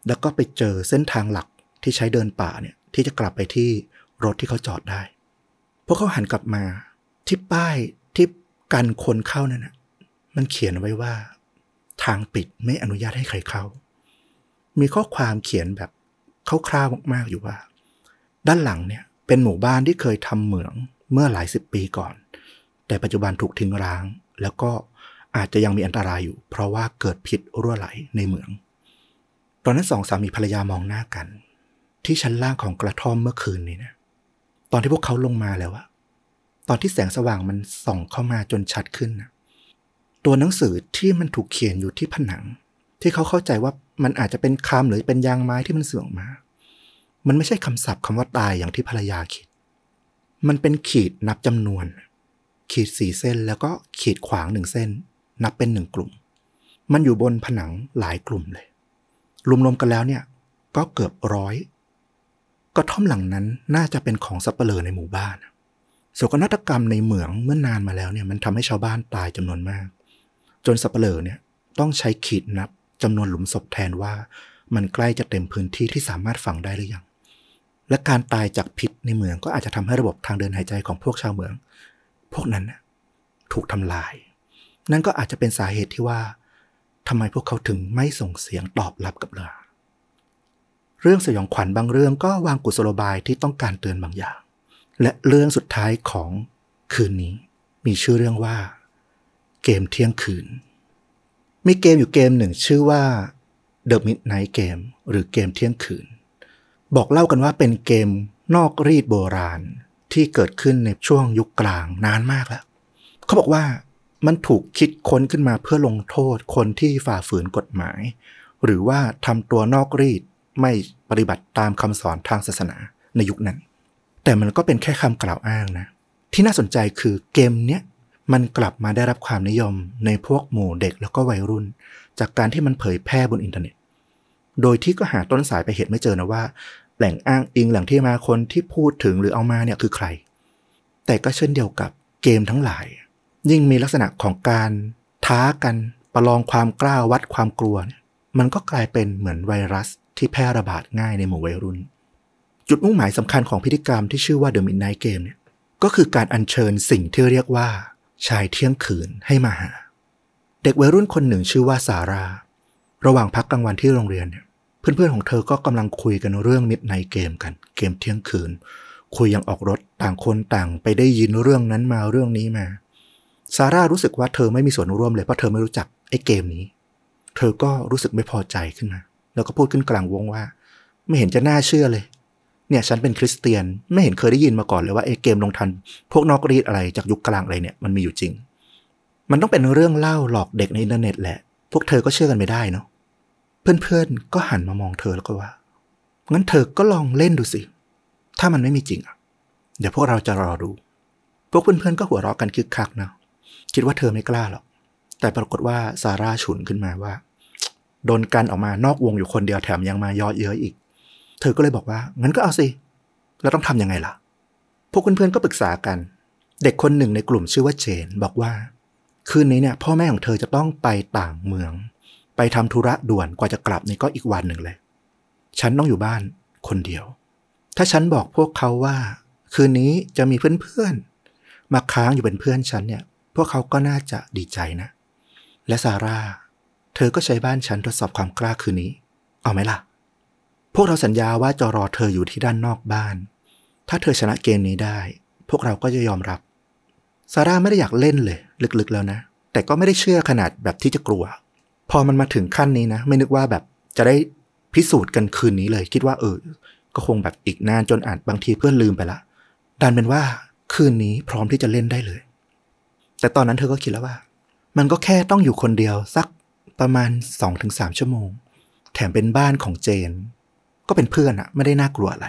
Speaker 1: แล้วก็ไปเจอเส้นทางหลักที่ใช้เดินป่าเนี่ยที่จะกลับไปที่รถที่เขาจอดได้ พวกเขาหันกลับมาที่ป้ายที่กันคนเข้านั่นนะมันเขียนไว้ว่า ทางปิดไม่อนุญาตให้ใครเข้า มีข้อความเขียนแบบคร่าวๆมากๆอยู่ว่า ด้านหลังเนี่ยเป็นหมู่บ้านที่เคยทำเหมืองเมื่อหลายสิบปีก่อน แต่ปัจจุบันถูกทิ้งร้าง แล้วก็อาจจะยังมีอันตรายอยู่ เพราะว่าเกิดพิษรั่วไหลในเหมือง ตอนนั้นสองสามีภรรยามองหน้ากัน ที่ชั้นล่างของกระท่อมเมื่อคืนนี้นะ ตอนที่พวกเขาลงมาแล้วอะตอนที่แสงสว่างมันส่องเข้ามาจนชัดขึ้นนะตัวหนังสือที่มันถูกเขียนอยู่ที่ผนัง ที่เขาเข้าใจว่ามันอาจจะเป็นคำหรือเป็นยางไม้ที่มันเสื่อมมา มันไม่ใช่คำศัพท์คำว่าตายอย่างที่ภรรยาคิด มันเป็นขีดนับจำนวน ขีดสี่เส้นแล้วก็ขีดขวางหนึ่งเส้น นับเป็นหนึ่งกลุ่ม มันอยู่บนผนังหลายกลุ่มเลย รวมๆกันแล้วเนี่ย ก็เกือบร้อยกระท่อมหลังนั้นน่าจะเป็นของสัปเหร่อในหมู่บ้านโศกนาฏกรรมในเหมืองเมื่อนานมาแล้วเนี่ยมันทำให้ชาวบ้านตายจำนวนมาก จนสัปเหร่อเนี่ยต้องใช้ขีดนับจำนวนหลุมศพแทนว่า มันใกล้จะเต็มพื้นที่ที่สามารถฝังได้หรือยังและการตายจากพิษในเมืองก็อาจจะทำให้ระบบทางเดินหายใจของพวกชาวเมือง พวกนั้นถูกทำลาย นั่นก็อาจจะเป็นสาเหตุที่ว่าทำไมพวกเขาถึงไม่ส่งเสียงตอบรับกับเราเรื่องสยองขวัญบางเรื่องก็วางกุศโลบายที่ต้องการเตือนบางอย่าง และเรื่องสุดท้ายของคืนนี้ มีชื่อเรื่องว่า เกมเที่ยงคืน มีเกมอยู่เกมหนึ่งชื่อว่า The Midnight Game หรือเกมเที่ยงคืน บอกเล่ากันว่าเป็นเกมนอกรีดโบราณ ที่เกิดขึ้นในช่วงยุคกลางนานมากแล้ว เขาบอกว่ามันถูกคิดค้นขึ้นมาเพื่อลงโทษคนที่ฝ่าฝืนกฎหมาย หรือว่าทำตัวนอกรีดไม่ปฏิบัติตามคำสอนทางศาสนาในยุคนั้น แต่มันก็เป็นแค่คำกล่าวอ้างนะ ที่น่าสนใจคือเกมเนี้ยมันกลับมาได้รับความนิยมในพวกหมู่เด็กแล้วก็วัยรุ่น จากการที่มันเผยแพร่บนอินเทอร์เน็ต โดยที่ก็หาต้นสายไปเหตุไม่เจอนะว่า แหล่งอ้างอิงแหล่งที่มาคนที่พูดถึงหรือเอามาเนี่ยคือใคร แต่ก็เช่นเดียวกับเกมทั้งหลาย ยิ่งมีลักษณะของการท้ากันประลองความกล้าวัดความกลัวเนี่ยมันก็กลายเป็นเหมือนไวรัสที่แพร่ระบาดง่ายในหมู่วัยรุ่น จุดมุ่งหมายสำคัญของพิธีกรรมที่ชื่อว่า The Midnight Game เนี่ยก็คือการอัญเชิญสิ่งที่เรียกว่าชายเที่ยงคืนให้มาหา เด็กวัยรุ่นคนหนึ่งชื่อว่าซารา ระหว่างพักกลางวันที่โรงเรียนเนี่ย เพื่อนๆของเธอก็กำลังคุยกันเรื่องมิดไนเกมกัน เกมเที่ยงคืน คุยยังออกรถต่างคนต่างไปได้ยินเรื่องนั้นมาเรื่องนี้มา ซาร่ารู้สึกว่าเธอไม่มีส่วนร่วมเลยเพราะเธอไม่รู้จักไอ้เกมนี้ เธอก็รู้สึกไม่พอใจขึ้นมา แล้วก็พูดขึ้นกลางวงว่า ไม่เห็นจะน่าเชื่อเลย เนี่ยฉันเป็นคริสเตียนไม่เห็นเคยได้ยินมาก่อนเลยว่าไอ้เกมลงทัน พวกนอกรีดอะไรจากยุคกลางอะไรเนี่ยมันมีอยู่จริง มันต้องเป็นเรื่องเล่าหลอกเด็กในอินเทอร์เน็ตแหละ พวกเธอก็เชื่อกันไม่ได้เนาะ เพื่อนๆ ก็หันมามองเธอแล้วก็ว่า งั้นเธอก็ลองเล่นดูสิ ถ้ามันไม่มีจริงอะ เดี๋ยวพวกเราจะรอดู พวกเพื่อนๆ ก็หัวเราะกันคึกคักนะ คิดว่าเธอไม่กล้าหรอก แต่ปรากฏว่าซาร่าฉุนขึ้นมาว่า โดนกันออกมานอกวงอยู่คนเดียวแถมยังมายอเย้ยอีก เธอก็เลยบอกว่า งั้นก็เอาสิแล้วต้องทำยังไงล่ะ พวกเพื่อนๆ ก็ปรึกษากัน เด็กคนหนึ่งในกลุ่มชื่อว่าเจนบอกว่า คืนนี้เนี่ย พ่อแม่ของเธอจะต้องไปต่างเมือง ไปทำธุระด่วนกว่าจะกลับนี่ก็อีกวันหนึ่งเลย ฉันต้องอยู่บ้านคนเดียว ถ้าฉันบอกพวกเขาว่า คืนนี้จะมีเพื่อนๆ มาค้างอยู่เป็นเพื่อนฉันเนี่ย พวกเขาก็น่าจะดีใจนะ และซาร่า เธอก็ใช้บ้านฉันทดสอบความกล้าคืนนี้ เอาไหมล่ะ พวกเราสัญญาว่าจะรอเธออยู่ที่ด้านนอกบ้าน ถ้าเธอชนะเกมนี้ได้ พวกเราก็จะยอมรับซาร่าไม่ได้อยากเล่นเลย ลึกๆแล้วนะ แต่ก็ไม่ได้เชื่อขนาดแบบที่จะกลัว พอมันมาถึงขั้นนี้นะ ไม่นึกว่าแบบจะได้พิสูจน์กันคืนนี้เลย คิดว่าเออ ก็คงแบบอีกนานจนอาจบางทีเพื่อนลืมไปละดันเป็นว่าคืนนี้พร้อมที่จะเล่นได้เลย แต่ตอนนั้นเธอก็คิดแล้วว่า มันก็แค่ต้องอยู่คนเดียวสักประมาณ2-3ชั่วโมง แถมเป็นบ้านของเจน ก็เป็นเพื่อนอะไม่ได้น่ากลัวอะไร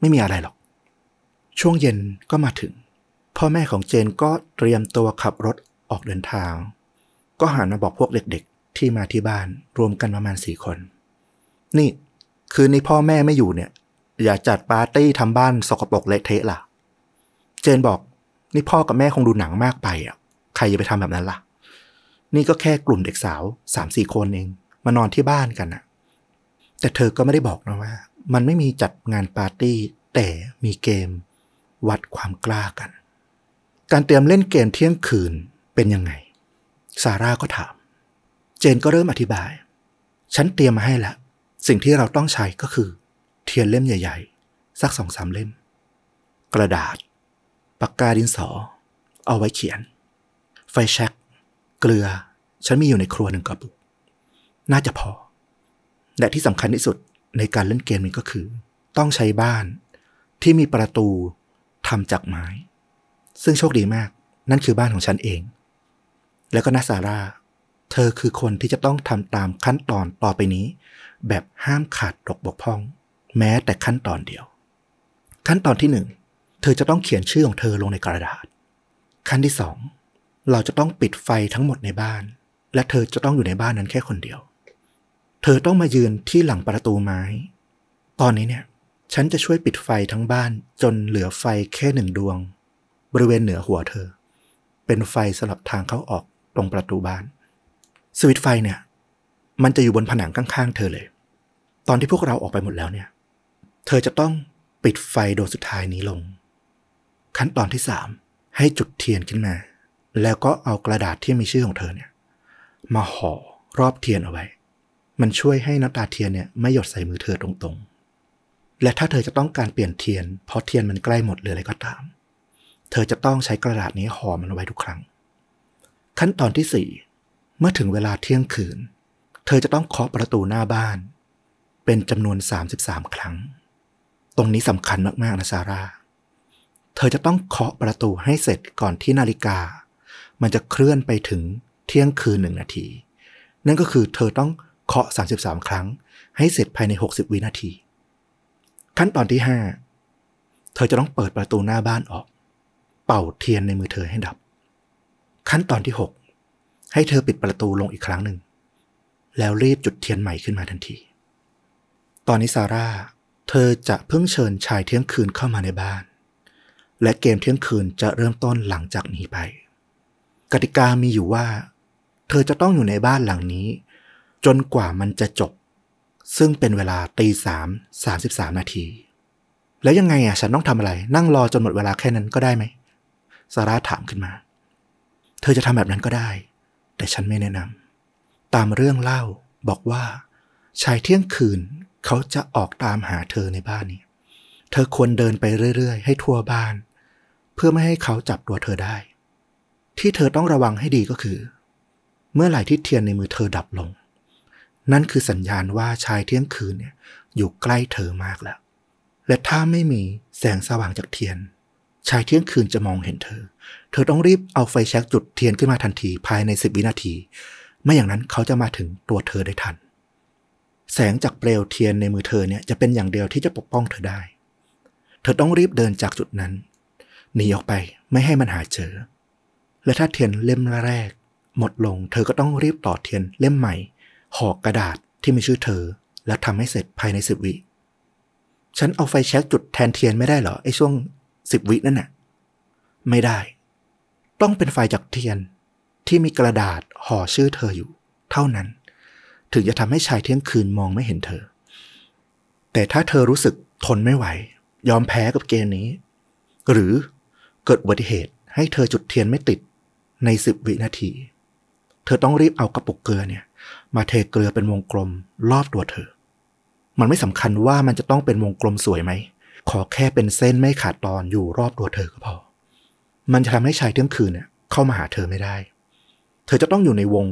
Speaker 1: ไม่มีอะไรหรอก ช่วงเย็นก็มาถึง พ่อแม่ของเจนก็เตรียมตัวขับรถออกเดินทาง ก็หันมาบอกพวกเด็ก ที่มาที่บ้านรวมกันประมาณสี่คน นี่ คืนนี้พ่อแม่ไม่อยู่เนี่ย อย่าจัดปาร์ตี้ทำบ้านสกปรกเละเทะล่ะ เจนบอก นี่พ่อกับแม่คงดูหนังมากไปอะ ใครจะไปทำแบบนั้นล่ะ นี่ก็แค่กลุ่มเด็กสาวสามสี่คนเอง มานอนที่บ้านกันนะแต่เธอก็ไม่ได้บอกนะว่า มันไม่มีจัดงานปาร์ตี้ แต่มีเกม วัดความกล้ากัน การเตรียมเล่นเกมเที่ยงคืนเป็นยังไง ซาร่าก็ถาม เจนก็เริ่มอธิบาย ฉันเตรียมมาให้แล้วสิ่งที่เราต้องใช้ก็คือ เทียนเล่มใหญ่ ๆ สักสองสามเล่ม กระดาษ ปากกาดินสอ เอาไว้เขียน ไฟแช็กเกลือ ฉันมีอยู่ในครัวหนึ่งกระปุก น่าจะพอ และที่สำคัญที่สุดในการเล่นเกมนี้ก็คือ ต้องใช้บ้านที่มีประตูทำจากไม้ ซึ่งโชคดีมาก นั่นคือบ้านของฉันเอง แล้วก็นาซาร่า เธอคือคนที่จะต้องทำตามขั้นตอนต่อไปนี้ แบบห้ามขาดตกบกพร่อง แม้แต่ขั้นตอนเดียว ขั้นตอนที่หนึ่งเธอจะต้องเขียนชื่อของเธอลงในกระดาษ ขั้นที่สองเราจะต้องปิดไฟทั้งหมดในบ้าน และเธอจะต้องอยู่ในบ้านนั้นแค่คนเดียว เธอต้องมายืนที่หลังประตูไม้ ตอนนี้เนี่ย ฉันจะช่วยปิดไฟทั้งบ้านจนเหลือไฟแค่หนึ่งดวง บริเวณเหนือหัวเธอ เป็นไฟสำหรับทางเข้าออกตรงประตูบ้าน สวิตไฟเนี่ย มันจะอยู่บนผนังข้างๆ เธอเลย ตอนที่พวกเราออกไปหมดแล้วเนี่ย เธอจะต้องปิดไฟดวงสุดท้ายนี้ลง ขั้นตอนที่สามให้จุดเทียนขึ้นมา แล้วก็เอากระดาษที่มีชื่อของเธอเนี่ย มาห่อรอบเทียนเอาไว้ มันช่วยให้น้ำตาเทียนเนี่ยไม่หยดใส่มือเธอตรงๆ และถ้าเธอจะต้องการเปลี่ยนเทียน เพราะเทียนมันใกล้หมดหรืออะไรก็ตาม เธอจะต้องใช้กระดาษนี้ห่อมันเอาไว้ทุกครั้ง ขั้นตอนที่สี่ เมื่อถึงเวลาเที่ยงคืน เธอจะต้องเคาะประตูหน้าบ้าน เป็นจำนวน 33 ครั้ง ตรงนี้สำคัญมาก ๆ นะซาร่า เธอจะต้องเคาะประตูให้เสร็จก่อนที่นาฬิกา มันจะเคลื่อนไปถึงเที่ยงคืนหนึ่งนาที นั่นก็คือเธอต้องเคาะ 33 ครั้ง ให้เสร็จภายใน 60 วินาที ขั้นตอนที่ 5 เธอจะต้องเปิดประตูหน้าบ้านออก เป่าเทียนในมือเธอให้ดับ ขั้นตอนที่ 6 ให้เธอปิดประตูลงอีกครั้งหนึ่ง แล้วรีบจุดเทียนใหม่ขึ้นมาทันที ตอนนี้ซาร่า เธอจะเพิ่งเชิญชายเที่ยงคืนเข้ามาในบ้าน และเกมเที่ยงคืนจะเริ่มต้นหลังจากนี้ไป กติกามีอยู่ว่า เธอจะต้องอยู่ในบ้านหลังนี้ จนกว่ามันจะจบ ซึ่งเป็นเวลาตีสามสามสิบสามนาที แล้วยังไงอะฉันต้องทำอะไร นั่งรอจนหมดเวลาแค่นั้นก็ได้ไหมซาร่าถามขึ้นมา เธอจะทำแบบนั้นก็ได้ แต่ฉันไม่แนะนำตามเรื่องเล่าบอกว่า ชายเที่ยงคืนเขาจะออกตามหาเธอในบ้านนี้ เธอควรเดินไปเรื่อยๆ ให้ทั่วบ้าน เพื่อไม่ให้เขาจับตัวเธอได้ ที่เธอต้องระวังให้ดีก็คือ เมื่อไหร่ที่เทียนในมือเธอดับลง นั่นคือสัญญาณว่าชายเที่ยงคืนเนี่ยอยู่ใกล้เธอมากแล้ว และถ้าไม่มีแสงสว่างจากเทียน ชายเที่ยงคืนจะมองเห็นเธอ เธอต้องรีบเอาไฟแช็กจุดเทียนขึ้นมาทันทีภายในสิบวินาที ไม่อย่างนั้นเขาจะมาถึงตัวเธอได้ทัน แสงจากเปลวเทียนในมือเธอเนี่ยจะเป็นอย่างเดียวที่จะปกป้องเธอได้ เธอต้องรีบเดินจากจุดนั้นหนีออกไปไม่ให้มันหาเจอ และถ้าเทียนเล่มแรก หมดลง เธอก็ต้องรีบต่อเทียนเล่มใหม่ห่อกระดาษที่มีชื่อเธอ และทำให้เสร็จภายในสิบวิฉันเอาไฟแช็กจุดแทนเทียนไม่ได้เหรอไอ้ช่วง สิบวินั่นน่ะ ไม่ได้ ต้องเป็นไฟจากเทียนที่มีกระดาษห่อชื่อเธออยู่ เท่านั้น ถึงจะทำให้ชายเที่ยงคืนมองไม่เห็นเธอ แต่ถ้าเธอรู้สึกทนไม่ไหว ยอมแพ้กับเกมนี้ หรือเกิดอุบัติเหตุให้เธอจุดเทียนไม่ติดในสิบวินาที เธอต้องรีบเอากระปุกเกลือเนี่ย มาเทเกลือเป็นวงกลมรอบตัวเธอ มันไม่สำคัญว่ามันจะต้องเป็นวงกลมสวยไหม ขอแค่เป็นเส้นไม่ขาดตอนอยู่รอบตัวเธอก็พอ มันจะทำให้ชายเที่ยงคืนเนี่ยเข้ามาหาเธอไม่ได้ เธอจะต้องอยู่ในวง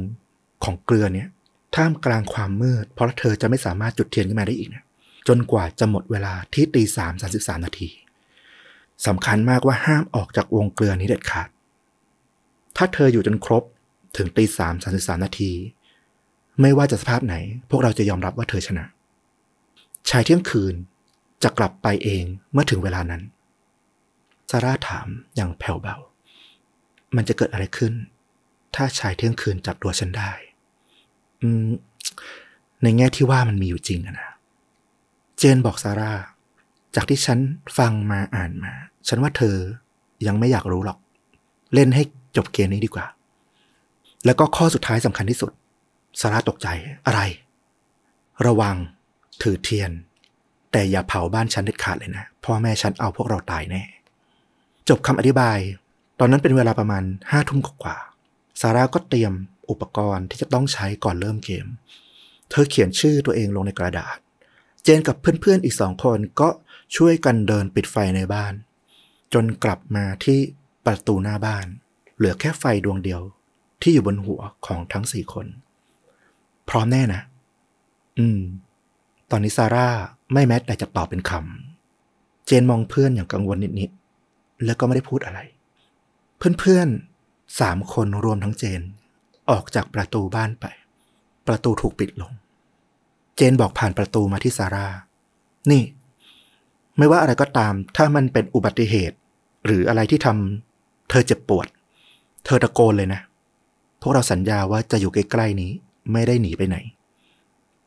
Speaker 1: ของเกลือเนี่ยท่ามกลางความมืด เพราะเธอจะไม่สามารถจุดเทียนขึ้นมาได้อีกเนี่ยจนกว่าจะหมดเวลาที่ตีสามสามสิบสามนาทีสำคัญมากว่าห้ามออกจากวงเกลือนี้เด็ดขาด ถ้าเธออยู่จนครบถึงตีสามสามสิบสามนาที ไม่ว่าจะสภาพไหน พวกเราจะยอมรับว่าเธอชนะ ชายเที่ยงคืน จะกลับไปเองเมื่อถึงเวลานั้นซาร่าถามอย่างแผ่วเบา มันจะเกิดอะไรขึ้น ถ้าชายเที่ยงคืนจับตัวฉันได้ อืม ในแง่ที่ว่ามันมีอยู่จริงนะ เจนบอกซาร่า จากที่ฉันฟังมาอ่านมา ฉันว่าเธอยังไม่อยากรู้หรอก เล่นให้จบเกมนี้ดีกว่า แล้วก็ข้อสุดท้ายสำคัญที่สุดซาร่าตกใจ อะไร ระวัง ถือเทียน แต่อย่าเผาบ้านฉันเด็ดขาดเลยนะ พ่อแม่ฉันเอาพวกเราตายแน่ จบคำอธิบาย ตอนนั้นเป็นเวลาประมาณห้าทุ่มกว่าซาร่าก็เตรียมอุปกรณ์ที่จะต้องใช้ก่อนเริ่มเกม เธอเขียนชื่อตัวเองลงในกระดาษ เจนกับเพื่อนๆอีกสองคนก็ช่วยกันเดินปิดไฟในบ้าน จนกลับมาที่ประตูหน้าบ้าน เหลือแค่ไฟดวงเดียวที่อยู่บนหัวของทั้งสี่คน พร้อมแน่นะ อืม ตอนนี้ซาร่าไม่แม้แต่จะตอบเป็นคำ เจนมองเพื่อนอย่างกังวลนิดแล้วก็ไม่ได้พูดอะไร เพื่อนๆสามคนรวมทั้งเจน ออกจากประตูบ้านไป ประตูถูกปิดลง เจนบอกผ่านประตูมาที่ซาร่า นี่ ไม่ว่าอะไรก็ตาม ถ้ามันเป็นอุบัติเหตุ หรืออะไรที่ทำเธอเจ็บปวด เธอตะโกนเลยนะ พวกเราสัญญาว่าจะอยู่ใกล้ๆนี้ ไม่ได้หนีไปไหน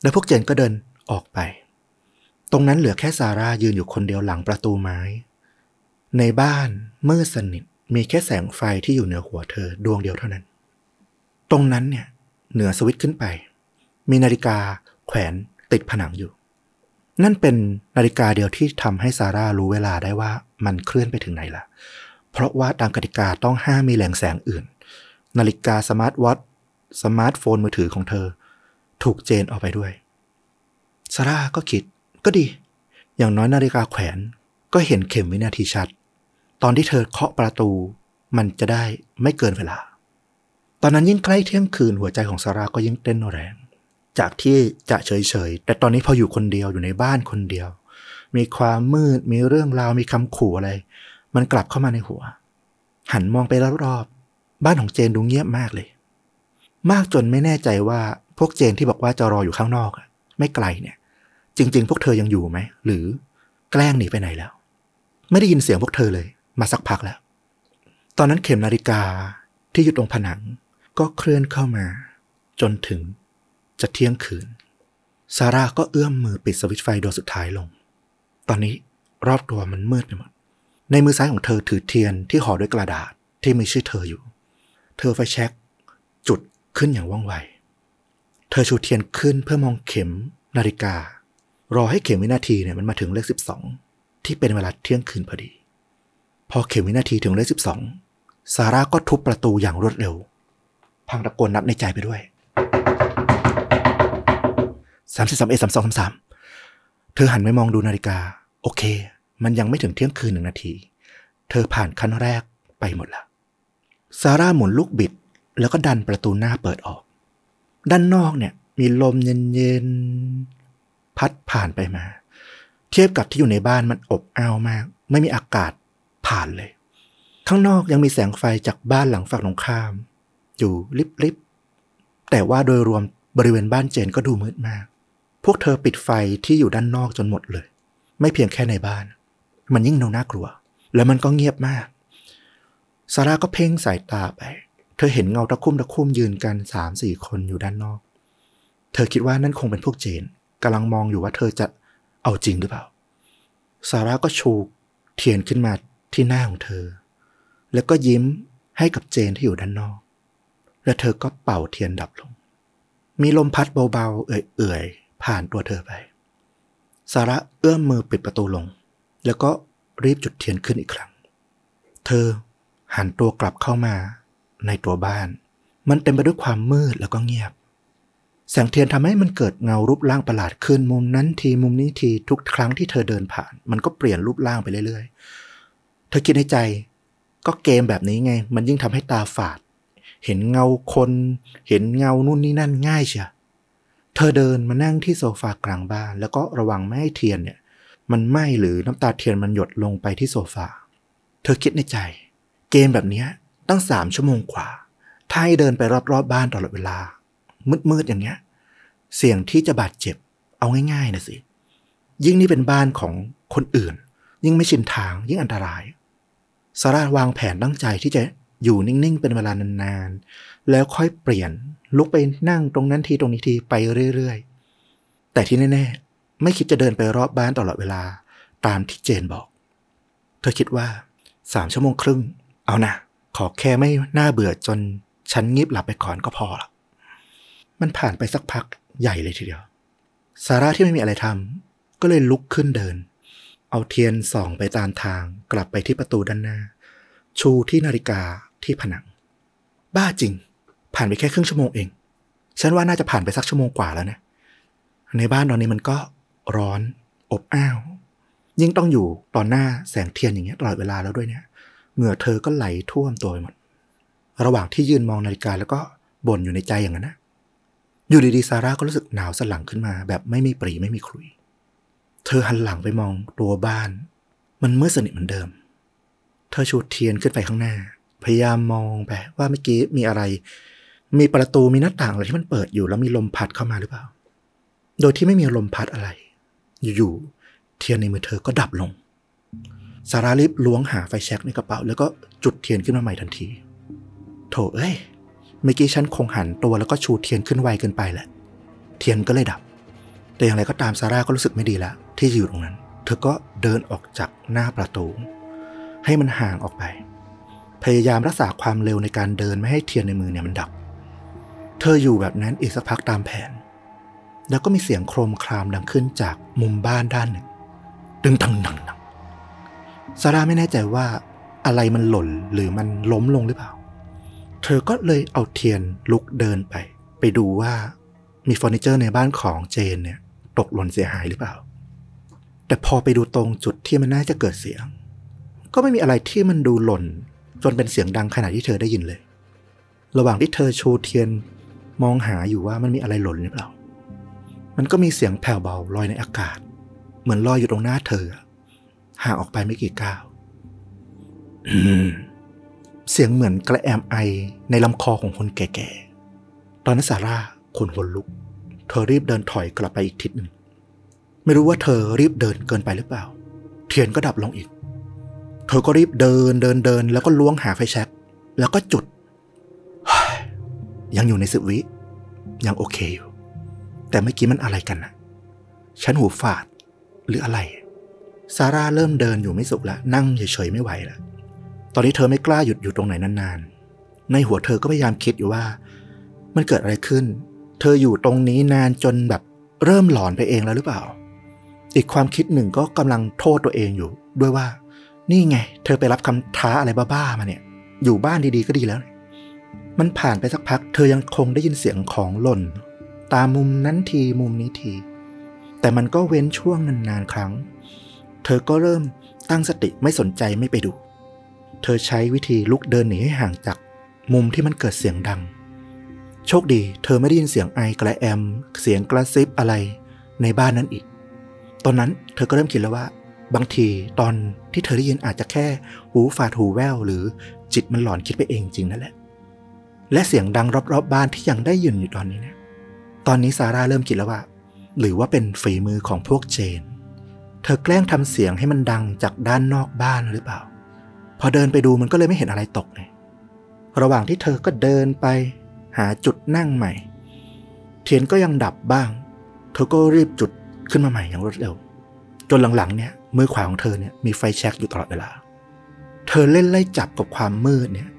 Speaker 1: แล้วพวกเจนก็เดิน ออกไป ตรงนั้นเหลือแค่ซาร่ายืนอยู่คนเดียวหลังประตูไม้ ในบ้านมืดสนิทมีแค่แสงไฟที่อยู่เหนือหัวเธอดวงเดียวเท่านั้น ตรงนั้นเนี่ยเหนือสวิตช์ขึ้นไป มีนาฬิกาแขวนติดผนังอยู่ นั่นเป็นนาฬิกาเดียวที่ทำให้ซาร่ารู้เวลาได้ว่ามันเคลื่อนไปถึงไหนละเพราะว่าตามกติกาต้องห้ามมีแหล่งแสงอื่น นาฬิกาสมาร์ทวอทสมาร์ทโฟนมือถือของเธอ ถูกเจนเอาไปด้วย ซาร่าก็คิด ก็ดี อย่างน้อยนาฬิกาแขวนก็เห็นเข็มวินาทีชัด ตอนที่เธอเคาะประตู มันจะได้ไม่เกินเวลา ตอนนั้นยิ่งใกล้เที่ยงคืนหัวใจของซาร่าก็ยิ่งเต้นแรง จากที่จะเฉยๆ แต่ตอนนี้พออยู่คนเดียวอยู่ในบ้านคนเดียว มีความมืดมีเรื่องราวมีคำขู่อะไร มันกลับเข้ามาในหัว หันมองไปรอบๆบ้านของเจนดูเงียบมากเลย มากจนไม่แน่ใจว่าพวกเจนที่บอกว่าจะรออยู่ข้างนอกไม่ไกลเนี่ย จริง ๆ พวกเธอยังอยู่ไหม หรือแกล้งหนีไปไหนแล้ว ไม่ได้ยินเสียงพวกเธอเลย มาสักพักแล้ว ตอนนั้นเข็มนาฬิกาที่อยู่ตรงผนัง ก็เคลื่อนเข้ามา จนถึงจะเที่ยงคืน ซาร่าก็เอื้อมมือปิดสวิตช์ไฟดวงสุดท้ายลง ตอนนี้รอบตัวมันมืดไปหมด ในมือซ้ายของเธอถือเทียนที่ห่อด้วยกระดาษที่มีชื่อเธออยู่ เธอไฟแช็กจุดขึ้นอย่างว่องไว เธอชูเทียนขึ้นเพื่อมองเข็มนาฬิกา รอให้เข็มวินาทีเนี่ยมันมาถึงเลขสิบสองที่เป็นเวลาเที่ยงคืนพอดี พอเข็มวินาทีถึงเลขสิบสองซาร่าก็ทุบประตูอย่างรวดเร็ว พังตะโกนนับในใจไปด้วยสามสิบสามเอสามสองสามสามเธอหันไปมองดูนาฬิกา โอเค มันยังไม่ถึงเที่ยงคืนหนึ่งนาที เธอผ่านขั้นแรกไปหมดแล้วซาร่าหมุนลูกบิด แล้วก็ดันประตูหน้าเปิดออก ด้านนอกเนี่ย มีลมเย็นๆ พัดผ่านไปมา เทียบกับที่อยู่ในบ้านมันอบอ้าวมาก ไม่มีอากาศผ่านเลย ข้างนอกยังมีแสงไฟจากบ้านหลังฝั่งตรงข้าม อยู่ลิบๆแต่ว่าโดยรวมบริเวณบ้านเจนก็ดูมืดมาก พวกเธอปิดไฟที่อยู่ด้านนอกจนหมดเลย ไม่เพียงแค่ในบ้าน มันยิ่งดูน่ากลัว แล้วมันก็เงียบมากซาร่าก็เพ่งสายตาไป เธอเห็นเงาตะคุ่มตะคุ่มยืนกันสามสี่คนอยู่ด้านนอก เธอคิดว่านั่นคงเป็นพวกเจน กำลังมองอยู่ว่าเธอจะเอาจริงหรือเปล่า ซาร่าก็ชูเทียนขึ้นมาที่หน้าของเธอ แล้วก็ยิ้มให้กับเจนที่อยู่ด้านนอก และเธอก็เป่าเทียนดับลง มีลมพัดเบาๆ เอื่อยๆ ผ่านตัวเธอไป ซาร่าเอื้อมมือปิดประตูลง แล้วก็รีบจุดเทียนขึ้นอีกครั้ง เธอหันตัวกลับเข้ามาในตัวบ้าน มันเต็มไปด้วยความมืดแล้วก็เงียบ แสงเทียนทำให้มันเกิดเงารูปร่างประหลาดขึ้นมุมนั้นทีมุมนี้ทีทุกครั้งที่เธอเดินผ่าน มันก็เปลี่ยนรูปร่างไปเรื่อยๆ เธอคิดในใจ ก็เกมแบบนี้ไง มันยิ่งทำให้ตาฝาด เห็นเงาคน เห็นเงานู่นนี่นั่นง่ายเชียเธอเดินมานั่งที่โซฟากลางบ้าน แล้วก็ระวังไม่ให้เทียนเนี่ย มันไหม้หรือน้ำตาเทียนมันหยดลงไปที่โซฟาเธอคิดในใจ เกมแบบนี้ตั้งสามชั่วโมงกว่า ถ้าให้เดินไปรอบๆบบ้านตลอดเวลามืดๆอย่างเงี้ย เสี่ยงที่จะบาดเจ็บเอาง่ายๆนะสิ ยิ่งนี่เป็นบ้านของคนอื่น ยิ่งไม่ชินทางยิ่งอันตรายซาร่าวางแผนตั้งใจที่จะอยู่นิ่งๆ เป็นเวลานานๆ แล้วค่อยเปลี่ยนลุกไปนั่งตรงนั้นทีตรงนี้ทีไปเรื่อยๆ แต่ที่แน่ๆ ไม่คิดจะเดินไปรอบบ้านตลอดเวลาตามที่เจนบอก เธอคิดว่าสามชั่วโมงครึ่ง เอานะขอแค่ไม่น่าเบื่อจนฉันงีบหลับไปก่อนก็พอละมันผ่านไปสักพัก ใหญ่เลยทีเดียว ซาร่าที่ไม่มีอะไรทำก็เลยลุกขึ้นเดิน เอาเทียนส่องไปตามทางกลับไปที่ประตูด้านหน้า ชูที่นาฬิกาที่ผนัง บ้าจริง ผ่านไปแค่ครึ่งชั่วโมงเอง ฉันว่าน่าจะผ่านไปสักชั่วโมงกว่าแล้วนะ ในบ้านตอนนี้มันก็ร้อน อบอ้าว ยิ่งต้องอยู่ตอนหน้าแสงเทียนอย่างเงี้ยตลอดเวลาแล้วด้วยเนี่ย เหงื่อเธอก็ไหลท่วมตัวไปหมด ระหว่างที่ยืนมองนาฬิกาแล้วก็บ่นอยู่ในใจอย่างนั้นนะ อยู่ดีๆซาร่าก็รู้สึกหนาวสันหลังขึ้นมา แบบไม่มีปรีไม่มีครุย เธอหันหลังไปมองตัวบ้าน มันมืดสนิทเหมือนเดิม เธอชูเทียนขึ้นไปข้างหน้า พยายามมองไปว่าเมื่อกี้มีอะไร มีประตูมีหน้าต่างอะไรที่มันเปิดอยู่แล้วมีลมพัดเข้ามาหรือเปล่า โดยที่ไม่มีลมพัดอะไร อยู่ๆเทียนในมือเธอก็ดับลงซาร่ารีบล้วงหาไฟแช็กในกระเป๋า แล้วก็จุดเทียนขึ้นมาใหม่ทันที โถเอ้ย เมื่อกี้ฉันคงหันตัวแล้วก็ชูเทียนขึ้นไวเกินไปแหละ เทียนก็เลยดับ แต่อย่างไรก็ตามซาร่าก็รู้สึกไม่ดีแล้วที่อยู่ตรงนั้น เธอก็เดินออกจากหน้าประตู ให้มันห่างออกไป พยายามรักษาความเร็วในการเดินไม่ให้เทียนในมือเนี่ยมันดับ เธออยู่แบบนั้นอีกสักพักตามแผน แล้วก็มีเสียงโครมครามดังขึ้นจากมุมบ้านด้านหนึ่ง ดึงดังดังดังซาร่าไม่แน่ใจว่าอะไรมันหล่นหรือมันล้มลงหรือเปล่า เธอก็เลยเอาเทียนลุกเดินไป ไปดูว่ามีเฟอร์นิเจอร์ในบ้านของเจนเนี่ย ตกหล่นเสียหายหรือเปล่า แต่พอไปดูตรงจุดที่มันน่าจะเกิดเสียง ก็ไม่มีอะไรที่มันดูหล่น จนเป็นเสียงดังขนาดที่เธอได้ยินเลย ระหว่างที่เธอชูเทียนมองหาอยู่ว่ามันมีอะไรหล่นหรือเปล่า มันก็มีเสียงแผ่วเบาลอยในอากาศ เหมือนลอยอยู่ตรงหน้าเธอห่างออกไปไม่กี่ก้าว เสียงเหมือนกระแอมไอในลำคอของคนแก่ๆ ตอนนั้นซาร่าขนหัวลุก เธอรีบเดินถอยกลับไปอีกทิศหนึ่ง ไม่รู้ว่าเธอรีบเดินเกินไปหรือเปล่า เทียนก็ดับลงอีก เธอก็รีบเดินเดินเดิน แล้วก็ล้วงหาไฟแช็กแล้วก็จุด ยังอยู่ในสิบวิ ยังโอเคอยู่ แต่เมื่อกี้มันอะไรกันนะฉันหูฝาดหรืออะไร ซาร่าเริ่มเดินอยู่ไม่สุขแล้วนั่งเฉยๆไม่ไหวแล้ว ตอนนี้เธอไม่กล้าหยุดอยู่ตรงไหนนานๆ ในหัวเธอก็พยายามคิดอยู่ว่า มันเกิดอะไรขึ้น เธออยู่ตรงนี้นานจนแบบเริ่มหลอนไปเองแล้วหรือเปล่า อีกความคิดหนึ่งก็กำลังโทษตัวเองอยู่ ด้วยว่า นี่ไง เธอไปรับคำท้าอะไรบ้าๆมาเนี่ย อยู่บ้านดีๆก็ดีแล้ว มันผ่านไปสักพัก เธอยังคงได้ยินเสียงของหล่น ตามมุมนั้นทีมุมนี้ที แต่มันก็เว้นช่วงนานๆครั้ง เธอก็เริ่มตั้งสติไม่สนใจไม่ไปดู เธอใช้วิธีลุกเดินหนีให้ห่างจากมุมที่มันเกิดเสียงดัง โชคดี เธอไม่ได้ยินเสียงไอกระแอม เสียงกระซิบอะไรในบ้านนั้นอีก ตอนนั้นเธอก็เริ่มคิดแล้วว่า บางทีตอนที่เธอได้ยินอาจจะแค่หูฝาดหูแว่วหรือจิตมันหลอนคิดไปเองจริงนั่นแหละ และเสียงดังรอบๆบบ้านที่ยังได้ยินอยู่ตอนนี้เนี่ยตอนนี้ซาร่าเริ่มคิดแล้วว่า หรือว่าเป็นฝีมือของพวกเจน เธอแกล้งทำเสียงให้มันดังจากด้านนอกบ้านหรือเปล่า พอเดินไปดูมันก็เลยไม่เห็นอะไรตกเลยระหว่างที่เธอก็เดินไป หาจุดนั่งใหม่ เทียนก็ยังดับบ้าง เธอก็รีบจุดขึ้นมาใหม่อย่างรวดเร็ว จนหลังๆเนี่ยมือขวาของเธอเนี่ยมีไฟแช็กอยู่ตลอดเวลา เธอเล่นไล่จับกับความมืดเนี่ย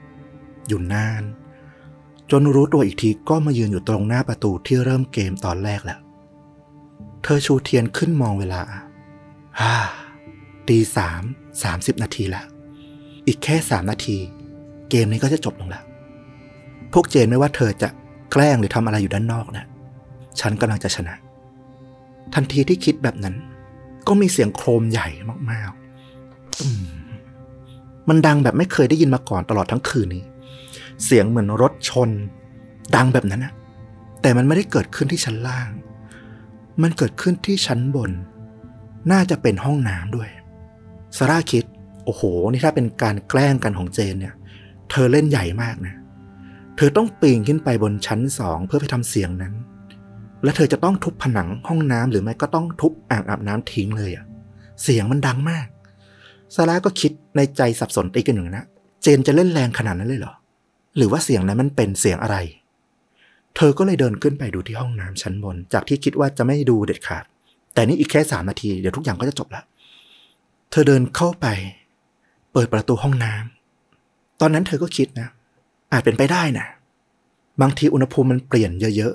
Speaker 1: อยู่นาน จนรู้ตัวอีกทีก็มายืนอยู่ตรงหน้าประตูที่เริ่มเกมตอนแรกแล้ว เธอชูเทียนขึ้นมองเวลาฮ่าตีสามสามสิบนาทีและ อีกแค่สามนาที เกมนี้ก็จะจบลงแล้ว พวกเจนไม่ว่าเธอจะแกล้งหรือทำอะไรอยู่ด้านนอกนะ ฉันกำลังจะชนะ ทันทีที่คิดแบบนั้น ก็มีเสียงโครมใหญ่มากๆมมันดังแบบไม่เคยได้ยินมาก่อนตลอดทั้งคืนนี้ เสียงเหมือนรถชน ดังแบบนั้นนะแต่มันไม่ได้เกิดขึ้นที่ชั้นล่าง มันเกิดขึ้นที่ชั้นบน น่าจะเป็นห้องน้ำด้วยซาร่าคิด โอ้โห นี่ถ้าเป็นการแกล้งกันของเจนเนี่ย เธอเล่นใหญ่มากนะ เธอต้องปีนขึ้นไปบนชั้นสองเพื่อไปทำเสียงนั้น และเธอจะต้องทุบผนังห้องน้ำหรือไม่ก็ต้องทุบอ่างอาบน้ำทิ้งเลยอะเสียงมันดังมาก ซาร่าก็คิดในใจสับสนตีกันอยู่นะ เจนจะเล่นแรงขนาดนั้นเลยเหรอ หรือว่าเสียงนั้นมันเป็นเสียงอะไร เธอก็เลยเดินขึ้นไปดูที่ห้องน้ำชั้นบน จากที่คิดว่าจะไม่ดูเด็ดขาด แต่นี่อีกแค่สามนาทีเดี๋ยวทุกอย่างก็จะจบล้วเธอเดินเข้าไป เปิดประตูห้องน้ำตอนนั้นเธอก็คิดนะ อาจเป็นไปได้นะบางทีอุณหภูมิมันเปลี่ยนเยอะ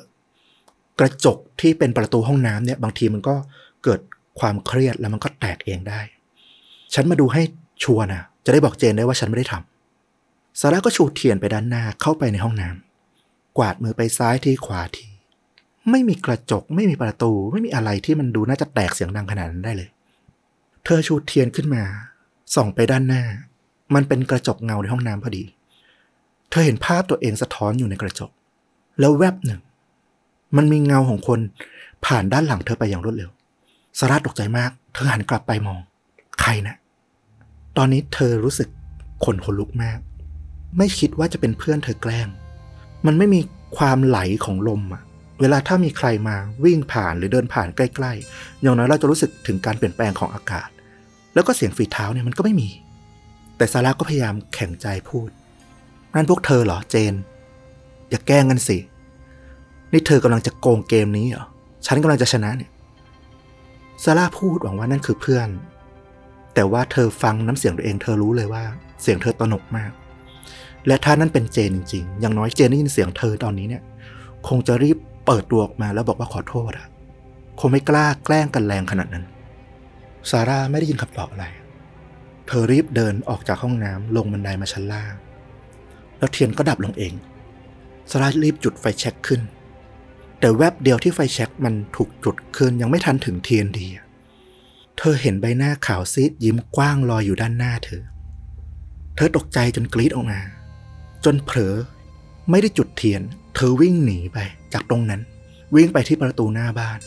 Speaker 1: ๆ กระจกที่เป็นประตูห้องน้ำเนี่ย บางทีมันก็เกิดความเครียดแล้วมันก็แตกเองได้ ฉันมาดูให้ชัวนะจะได้บอกเจนได้ว่าฉันไม่ได้ทำซาร่าก็ชูเทียนไปด้านหน้าเข้าไปในห้องน้ำกวาดมือไปซ้ายทีขวาที ไม่มีกระจกไม่มีประตู ไม่มีอะไรที่มันดูน่าจะแตกเสียงดังขนาดนั้นได้เลย เธอชูเทียนขึ้นมา ส่องไปด้านหน้า มันเป็นกระจกเงาในห้องน้ำพอดี เธอเห็นภาพตัวเองสะท้อนอยู่ในกระจก แล้วแวบหนึ่ง มันมีเงาของคนผ่านด้านหลังเธอไปอย่างรวดเร็วซาร่าตกใจมาก เธอหันกลับไปมอง ใครนะ ตอนนี้เธอรู้สึกขนคนลุกมาก ไม่คิดว่าจะเป็นเพื่อนเธอแกล้ง มันไม่มีความไหลของลมอะเวลาถ้ามีใครมาวิ่งผ่านหรือเดินผ่านใกล้ ๆ อย่างน้อยเราจะรู้สึกถึงการเปลี่ยนแปลงของอากาศ แล้วก็เสียงฝีเท้าเนี่ยมันก็ไม่มี แต่ซาร่าก็พยายามแข็งใจพูด นั่นพวกเธอเหรอเจน อย่าแกล้งกันสิ นี่เธอกำลังจะโกงเกมนี้เหรอ ฉันกำลังจะชนะเนี่ย ซาร่าพูดหวังว่านั่นคือเพื่อน แต่ว่าเธอฟังน้ำเสียงตัวเองเธอรู้เลยว่า เสียงเธอตนกมาก และถ้านั่นเป็นเจนจริงๆ อย่างน้อยเจนได้ยินเสียงเธอตอนนี้เนี่ย คงจะรีบเปิดตัวออกมาแล้วบอกว่าขอโทษอะคงไม่กล้าแกล้งกันแรงขนาดนั้น ซาร่าไม่ได้ยินคำตอบอะไร เธอรีบเดินออกจากห้องน้ำลงบันไดมาชั้นล่าง แล้วเทียนก็ดับลงเอง ซาร่ารีบจุดไฟแช็กขึ้น แต่แวบเดียวที่ไฟแช็กมันถูกจุดขึ้นยังไม่ทันถึงเทียนดี เธอเห็นใบหน้าขาวซีดยิ้มกว้างลอยอยู่ด้านหน้าเธอ เธอตกใจจนกรีดออกมา จนเผลอไม่ได้จุดเทียน เธอวิ่งหนีไปจากตรงนั้น วิ่งไปที่ประตูหน้าบ้าน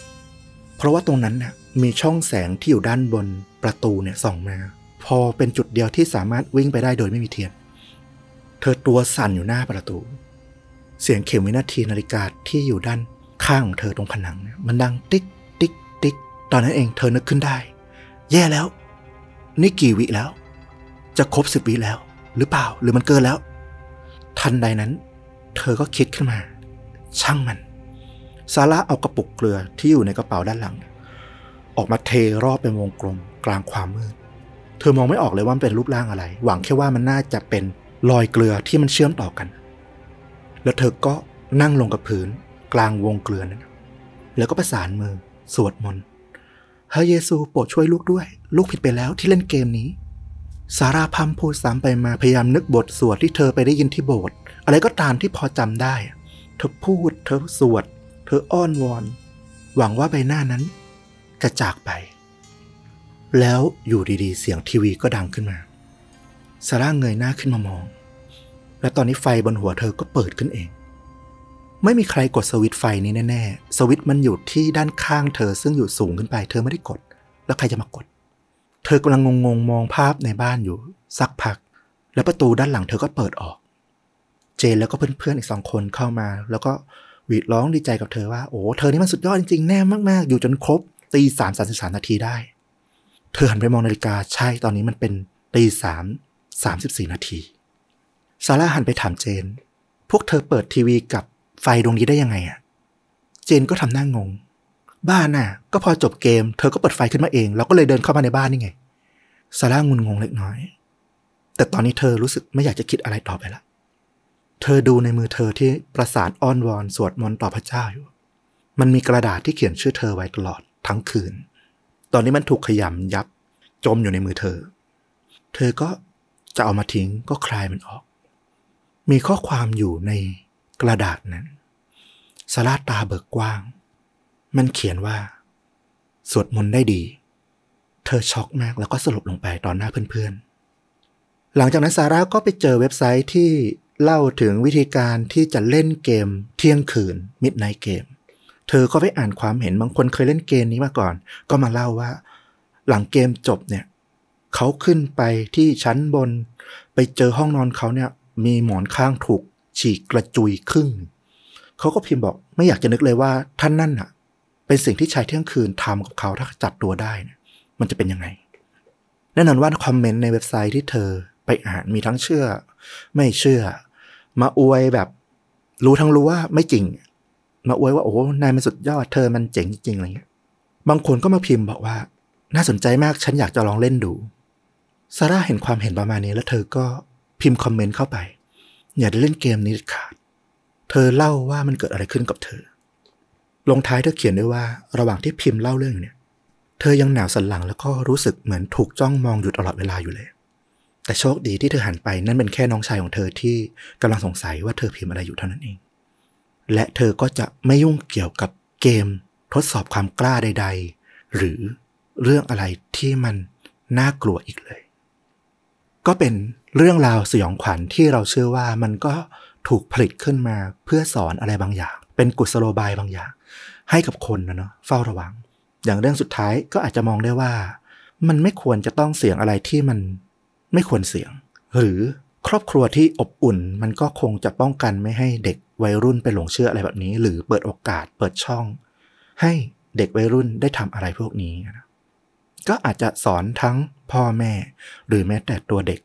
Speaker 1: เพราะว่าตรงนั้นน่ะมีช่องแสงที่อยู่ด้านบนประตูเนี่ยส่องมา พอเป็นจุดเดียวที่สามารถวิ่งไปได้โดยไม่มีเทียน เธอตัวสั่นอยู่หน้าประตู เสียงเข็มวินาทีนาฬิกาที่อยู่ด้านข้างของเธอตรงผนังเนี่ยมันดังติ๊กติ๊กติ๊กตอนนั้นเองเธอนึกขึ้นได้ แย่แล้ว นี่กี่วิแล้ว จะครบสิบวิแล้ว หรือเปล่าหรือมันเกินแล้ว ทันใดนั้น เธอก็คิดขึ้นมา ช่างมัน ซาร่าเอากระปุกเกลือที่อยู่ในกระเป๋าด้านหลัง ออกมาเทรอบเป็นวงกลมกลางความมืด เธอมองไม่ออกเลยว่ามันเป็นรูปร่างอะไร หวังแค่ว่ามันน่าจะเป็นรอยเกลือที่มันเชื่อมต่อกัน แล้วเธอก็นั่งลงกับพื้นกลางวงเกลือนั้นแล้วก็ประสานมือสวดมนต์พระเยซูโปรดช่วยลูกด้วย ลูกผิดไปแล้วที่เล่นเกมนี้ ซาร่าพัมพูดซ้ำไปมาพยายามนึกบทสวดที่เธอไปได้ยินที่โบสถ์อะไรก็ตามที่พอจำได้ เธอพูด เธอสวด เธออ้อนวอน หวังว่าใบหน้านั้น จะจากไป แล้วอยู่ดีๆ เสียงทีวีก็ดังขึ้นมาซาร่าเงยหน้าขึ้นมามอง และตอนนี้ไฟบนหัวเธอก็เปิดขึ้นเอง ไม่มีใครกดสวิตไฟนี้แน่ๆ สวิตมันอยู่ที่ด้านข้างเธอซึ่งอยู่สูงขึ้นไป เธอไม่ได้กด แล้วใครจะมากด เธอกำลังงงๆมองภาพในบ้านอยู่ สักพัก แล้วประตูด้านหลังเธอก็เปิดออก เจนแล้วก็เพื่อนๆอีกสองคนเข้ามา แล้วก็ หวีดร้องดีใจกับเธอว่าโอ้เธอนี่มันสุดยอดจริงๆแน่มากๆ อยู่จนครบตีสามสามสิบสามนาทีได้ เธอหันไปมองนาฬิกาใช่ตอนนี้มันเป็นตีสามสามสิบสี่นาทีซาร่าหันไปถามเจน พวกเธอเปิดทีวีกับไฟดวงนี้ได้ยังไงอะเจนก็ทำหน้างง บ้านน่ะ ก็พอจบเกม เธอก็เปิดไฟขึ้นมาเองเราก็เลยเดินเข้ามาในบ้านนี่ไงซาร่างุนงงเล็กน้อย แต่ตอนนี้เธอรู้สึกไม่อยากจะคิดอะไรต่อไปละ เธอดูในมือเธอที่ประสานอ้อนวอนสวดมนต์ต่อพระเจ้าอยู่ มันมีกระดาษที่เขียนชื่อเธอไว้ตลอดทั้งคืน ตอนนี้มันถูกขยำยับจมอยู่ในมือเธอ เธอก็จะเอามาทิ้งก็คลายมันออก มีข้อความอยู่ในกระดาษนั้นซาราตาเบิกกว้าง มันเขียนว่า สวดมนต์ได้ดี เธอช็อกมากแล้วก็สลบลงไปตอนหน้าเพื่อนๆ หลังจากนั้นซาร่าก็ไปเจอเว็บไซต์ที่ เล่าถึงวิธีการที่จะเล่นเกมเที่ยงคืนมิดไนเกมเธอก็ไปอ่านความเห็นบางคนเคยเล่นเกมนี้มาก่อน ก็มาเล่าว่า หลังเกมจบเนี่ยเขาขึ้นไปที่ชั้นบน ไปเจอห้องนอนเขาเนี่ย มีหมอนข้างถูก ฉีกกระจุยครึ่งเขาก็พิมพ์บอกไม่อยากจะนึกเลยว่าท่านนั่นอะเป็นสิ่งที่ชายเที่ยงคืนทำกับเขาถ้าจับตัวได้เนี่ยมันจะเป็นยังไงแน่นอนว่าคอมเมนต์ในเว็บไซต์ที่เธอ ไปอ่านมีทั้งเชื่อ ไม่เชื่อ มาอวยแบบ รู้ทั้งรู้ว่าไม่จริง มาอวยว่าโอ้นายมันสุดยอดเธอมันเจ๋งจริงอะไรเงี้ยบางคนก็มาพิมพ์บอกว่า น่าสนใจมากฉันอยากจะลองเล่นดูซาร่าเห็นความเห็นประมาณนี้แล้วเธอก็พิมพ์คอมเมนต์เข้าไป อย่าได้เล่นเกมนี้ขาด เธอเล่าว่ามันเกิดอะไรขึ้นกับเธอ ลงท้ายเธอเขียนด้วยว่า ระหว่างที่พิมพ์เล่าเรื่องเนี่ย เธอยังหนาวสันหลังแล้วก็รู้สึกเหมือนถูกจ้องมองอยู่ตลอดเวลาอยู่เลย แต่โชคดีที่เธอหันไปนั่นเป็นแค่น้องชายของเธอที่กำลังสงสัยว่าเธอพิมพ์อะไรอยู่เท่านั้นเอง และเธอก็จะไม่ยุ่งเกี่ยวกับเกมทดสอบความกล้าใด ๆ หรือเรื่องอะไรที่มันน่ากลัวอีกเลย ก็เป็นเรื่องราวสยองขวัญที่เราเชื่อว่ามันก็ถูกผลิตขึ้นมาเพื่อสอนอะไรบางอย่าง เป็นกุศโลบายบางอย่าง ให้กับคนนะเนาะเฝ้าระวัง อย่างเรื่องสุดท้ายก็อาจจะมองได้ว่า มันไม่ควรจะต้องเสี่ยงอะไรที่มัน ไม่ควรเสี่ยง หรือครอบครัวที่อบอุ่นมันก็คงจะป้องกันไม่ให้เด็กวัยรุ่นไปหลงเชื่ออะไรแบบนี้ หรือเปิดโอกาสเปิดช่อง ให้เด็กวัยรุ่นได้ทำอะไรพวกนี้นะก็อาจจะสอนทั้งพ่อแม่ หรือแม้แต่ตัวเด็ก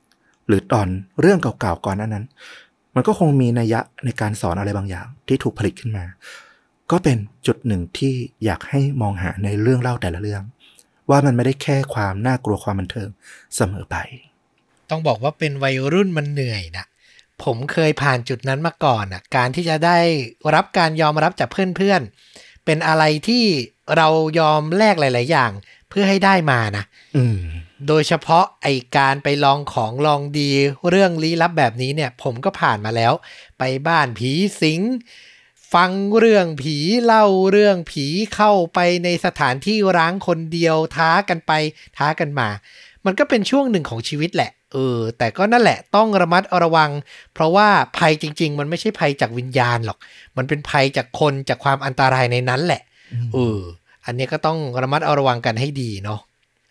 Speaker 1: หรือตอนเรื่องเก่าๆก่อนนั้นนั้น มันก็คงมีนัยยะในการสอนอะไรบางอย่างที่ถูกผลิตขึ้นมา ก็เป็นจุดหนึ่งที่อยากให้มองหาในเรื่องเล่าแต่ละเรื่อง ว่ามันไม่ได้แค่ความน่ากลัวความบันเทิงเสมอไป
Speaker 2: ต้องบอกว่าเป็นวัยรุ่นมันเหนื่อยนะผมเคยผ่านจุดนั้นมาก่อนอะ การที่จะได้รับการยอมรับจากเพื่อนๆ เป็นอะไรที่เรายอมแลกหลาย ๆ อย่าง เพื่อให้ได้มานะ
Speaker 1: อืม
Speaker 2: โดยเฉพาะไอการไปลองของลองดีเรื่องลี้ลับแบบนี้เนี่ย ผมก็ผ่านมาแล้ว ไปบ้านผีสิง ฟังเรื่องผีเล่าเรื่องผีเข้าไปในสถานที่ร้างคนเดียวท้ากันไปท้ากันมา มันก็เป็นช่วงหนึ่งของชีวิตแหละ เออ แต่ก็นั่นแหละต้องระมัดระวัง เพราะว่าภัยจริง ๆ มันไม่ใช่ภัยจากวิญญาณหรอก มันเป็นภัยจากคนจากความอันตรายในนั้นแหละเอออันนี้ก็ต้องระมัดระวังกันให้ดีเนาะ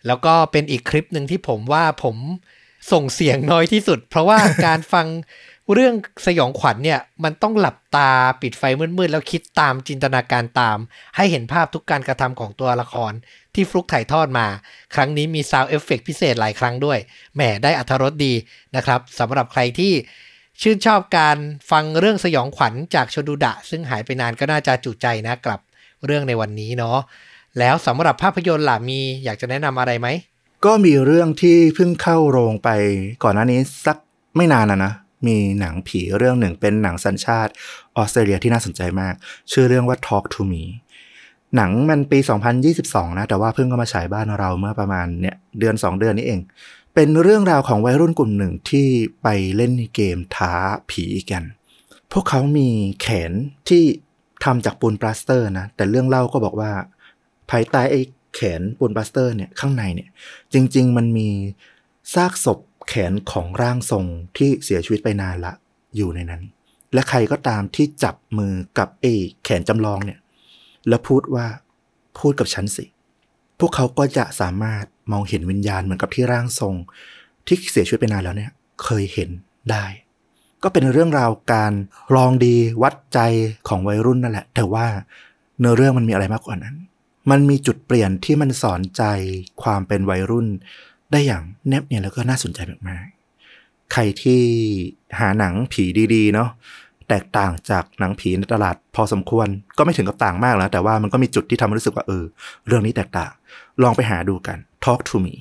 Speaker 2: แล้วก็เป็นอีกคลิปหนึ่งที่ผมว่าผมส่งเสียงน้อยที่สุด เพราะว่าการฟัง เรื่องสยองขวัญเนี่ยมันต้องหลับตาปิดไฟมืดๆแล้วคิดตามจินตนาการตาม ให้เห็นภาพทุกการกระทำของตัวละครที่ฟลุกถ่ายทอดมา ครั้งนี้มี sound effect พิเศษหลายครั้งด้วยแหมได้อรรถรสดีนะครับสำหรับใครที่ชื่นชอบการฟังเรื่องสยองขวัญจากชดูดะ ซึ่งหายไปนานก็น่าจะจุใจนะกลับเรื่องในวันนี้เนาะแล้วสำหรับภาพยนตร์ล่ะมีอยากจะแนะนำอะไรไหม
Speaker 1: ก็มีเรื่องที่เพิ่งเข้าโรงไปก่อนหน้านี้สักไม่นานนะนะ มีหนังผีเรื่องหนึ่งเป็นหนังสัญชาติออสเตรเลียที่น่าสนใจมาก ชื่อเรื่องว่า Talk to Me หนังมันปี 2022 นะ แต่ว่าเพิ่งก็มาฉายบ้านเราเมื่อประมาณเนี่ยเดือน 2 เดือนนี้เอง เป็นเรื่องราวของวัยรุ่นกลุ่มหนึ่งที่ไปเล่นเกมท้าผีกัน พวกเขามีแขนที่ทำจากปูนปลาสเตอร์นะ แต่เรื่องเล่าก็บอกว่า ภายใต้ไอ้แขนปูนปลาสเตอร์เนี่ยข้างในเนี่ย จริง ๆ มันมีซากศพ แขนของร่างทรงที่เสียชีวิตไปนานละ อยู่ในนั้น และใครก็ตามที่จับมือกับไอ้แขนจำลองเนี่ย แล้วพูดว่าพูดกับฉันสิ พวกเขาก็จะสามารถมองเห็นวิญญาณเหมือนกับที่ร่างทรง ที่เสียชีวิตไปนานแล้วเนี่ย เคยเห็นได้ ก็เป็นเรื่องราวการลองดีวัดใจของวัยรุ่นนั่นแหละ แต่ว่าเนื้อเรื่องมันมีอะไรมากกว่านั้น มันมีจุดเปลี่ยนที่มันสอนใจความเป็นวัยรุ่น ได้อย่างแนบเนี่ยแล้วก็น่าสนใจมากๆ ใครที่หาหนังผีดีๆ เนาะแตกต่างจากหนังผีในตลาดพอสมควร ก็ไม่ถึงกับต่างมากแล้วแต่ว่ามันก็มีจุดที่ทำให้รู้สึกว่าเออ เรื่องนี้แตกต่าง ลองไปหาดูกัน Talk to me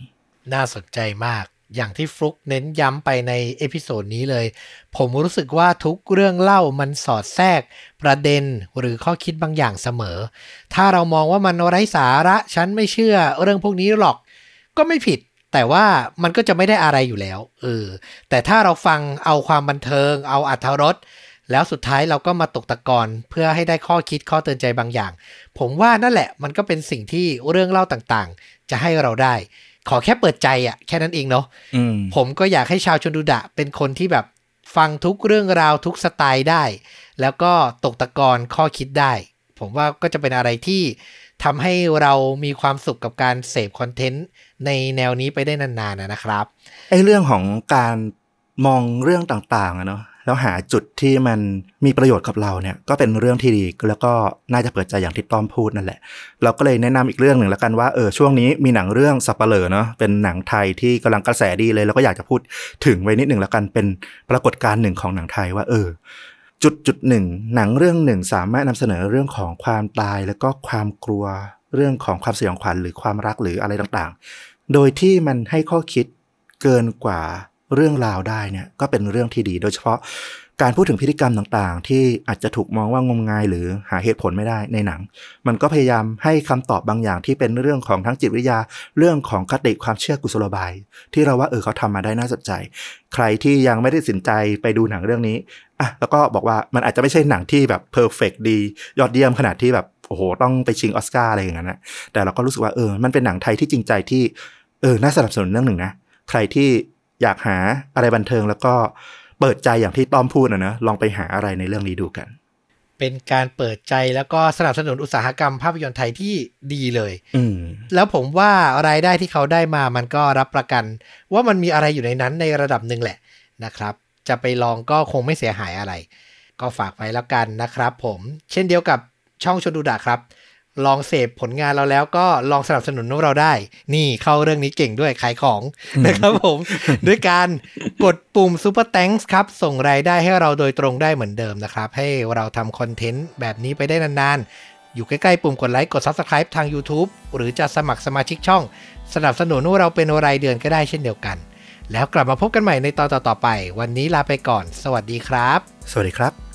Speaker 2: น่าสนใจมาก อย่างที่ฟลุกเน้นย้ำไปใน episode นี้เลย ผมรู้สึกว่าทุกเรื่องเล่ามันสอดแทรก ประเด็นหรือข้อคิดบางอย่างเสมอ ถ้าเรามองว่ามันไร้สาระ ฉันไม่เชื่อ เรื่องพวกนี้หรอก ก็ไม่ผิด แต่ว่ามันก็จะไม่ได้อะไรอยู่แล้วเออแต่ถ้าเราฟังเอาความบันเทิง เอาอรรถรสแล้วสุดท้ายเราก็มาตกตะกอนเพื่อให้ได้ข้อคิดข้อเตือนใจบางอย่าง ผมว่านั่นแหละมันก็เป็นสิ่งที่เรื่องเล่าต่างๆ จะให้เราได้ ขอแค่เปิดใจอะแค่นั้นเองเนาะ
Speaker 1: อืม
Speaker 2: ผมก็อยากให้ชาวชนดูดะ เป็นคนที่แบบฟังทุกเรื่องราวทุกสไตล์ได้ แล้วก็ตกตะกอนข้อคิดได้ ผมว่าก็จะเป็นอะไรที่ ทำให้เรามีความสุขกับการเสพคอนเทนต์ในแนวนี้ไปได้นานๆนะครับ
Speaker 1: ไอ้เรื่องของการมองเรื่องต่างๆอะเนาะแล้วหาจุดที่มันมีประโยชน์กับเราเนี่ยก็เป็นเรื่องที่ดีแล้วก็น่าจะเปิดใจอย่างที่ต้อมพูดนั่นแหละ เราก็เลยแนะนำอีกเรื่องหนึ่งแล้วกันว่าเออช่วงนี้มีหนังเรื่องสับเปลอเนาะเป็นหนังไทยที่กำลังกระแสดีเลย แล้วก็อยากจะพูดถึงไว้นิดหนึ่งแล้วกันเป็นปรากฏการณ์หนึ่งของหนังไทยว่าเออ จุดจุดหนึ่งหนังเรื่องหนึ่งสามารถนำเสนอเรื่องของความตายแล้วก็ความกลัวเรื่องของความสยองขวัญหรือความรักหรืออะไรต่างๆ โดยที่มันให้ข้อคิดเกินกว่าเรื่องราวได้เนี่ยก็เป็นเรื่องที่ดี โดยเฉพาะ การพูดถึงพฤติกรรมต่างๆ ที่อาจจะถูกมองว่างมงายหรือหาเหตุผลไม่ได้ในหนัง มันก็พยายามให้คำตอบบางอย่างที่เป็นเรื่องของทั้งจิตวิทยา เรื่องของคติความเชื่อกุศโลบาย ที่เราว่าเออเขาทำมาได้น่าสนใจ ใครที่ยังไม่ได้ตัดสินใจไปดูหนังเรื่องนี้อะแล้วก็บอกว่ามันอาจจะไม่ใช่หนังที่แบบเพอร์เฟกดี ยอดเยี่ยมขนาดที่แบบโอ้โหต้องไปชิงออสการ์อะไรอย่างนั้นนะแต่เราก็รู้สึกว่าเออมันเป็นหนังไทยที่จริงใจที่เออน่าสนับสนุนเรื่องหนึ่งนะใครที่อยากหาอะไรบันเทิงแล้วก็ เปิดใจอย่างที่ต้อมพูดนะนะลองไปหาอะไรในเรื่องนี้ดูกัน
Speaker 2: เป็นการเปิดใจแล้วก็สนับสนุนอุตสาหกรรมภาพยนตร์ไทยที่ดีเลย
Speaker 1: อืม
Speaker 2: แล้วผมว่ารายได้ที่เขาได้มามันก็รับประกัน ว่ามันมีอะไรอยู่ในนั้นในระดับหนึ่งแหละนะครับ จะไปลองก็คงไม่เสียหายอะไร ก็ฝากไว้แล้วกันนะครับ ผม เช่นเดียวกับช่องชนดูดะครับ ลองเสพผลงานเราแล้วก็ลองสนับสนุนพวกเราได้ นี่เข้าเรื่องนี้เก่งด้วยขายของนะครับผม ด้วยการกดปุ่ม Super Thanks ครับ ส่งรายได้ให้เราโดยตรงได้เหมือนเดิมนะครับ ให้เราทำคอนเทนต์แบบนี้ไปได้นานๆ อยู่ใกล้ๆปุ่มกดไลค์กด Subscribe ทาง YouTube หรือจะสมัครสมาชิกช่อง สนับสนุนพวกเราเป็นรายเดือนก็ได้เช่นเดียวกัน แล้วกลับมาพบกันใหม่ในตอนต่อๆไป วันนี้ลาไปก่อน สวัสดีครับ
Speaker 1: สวัสดีครับ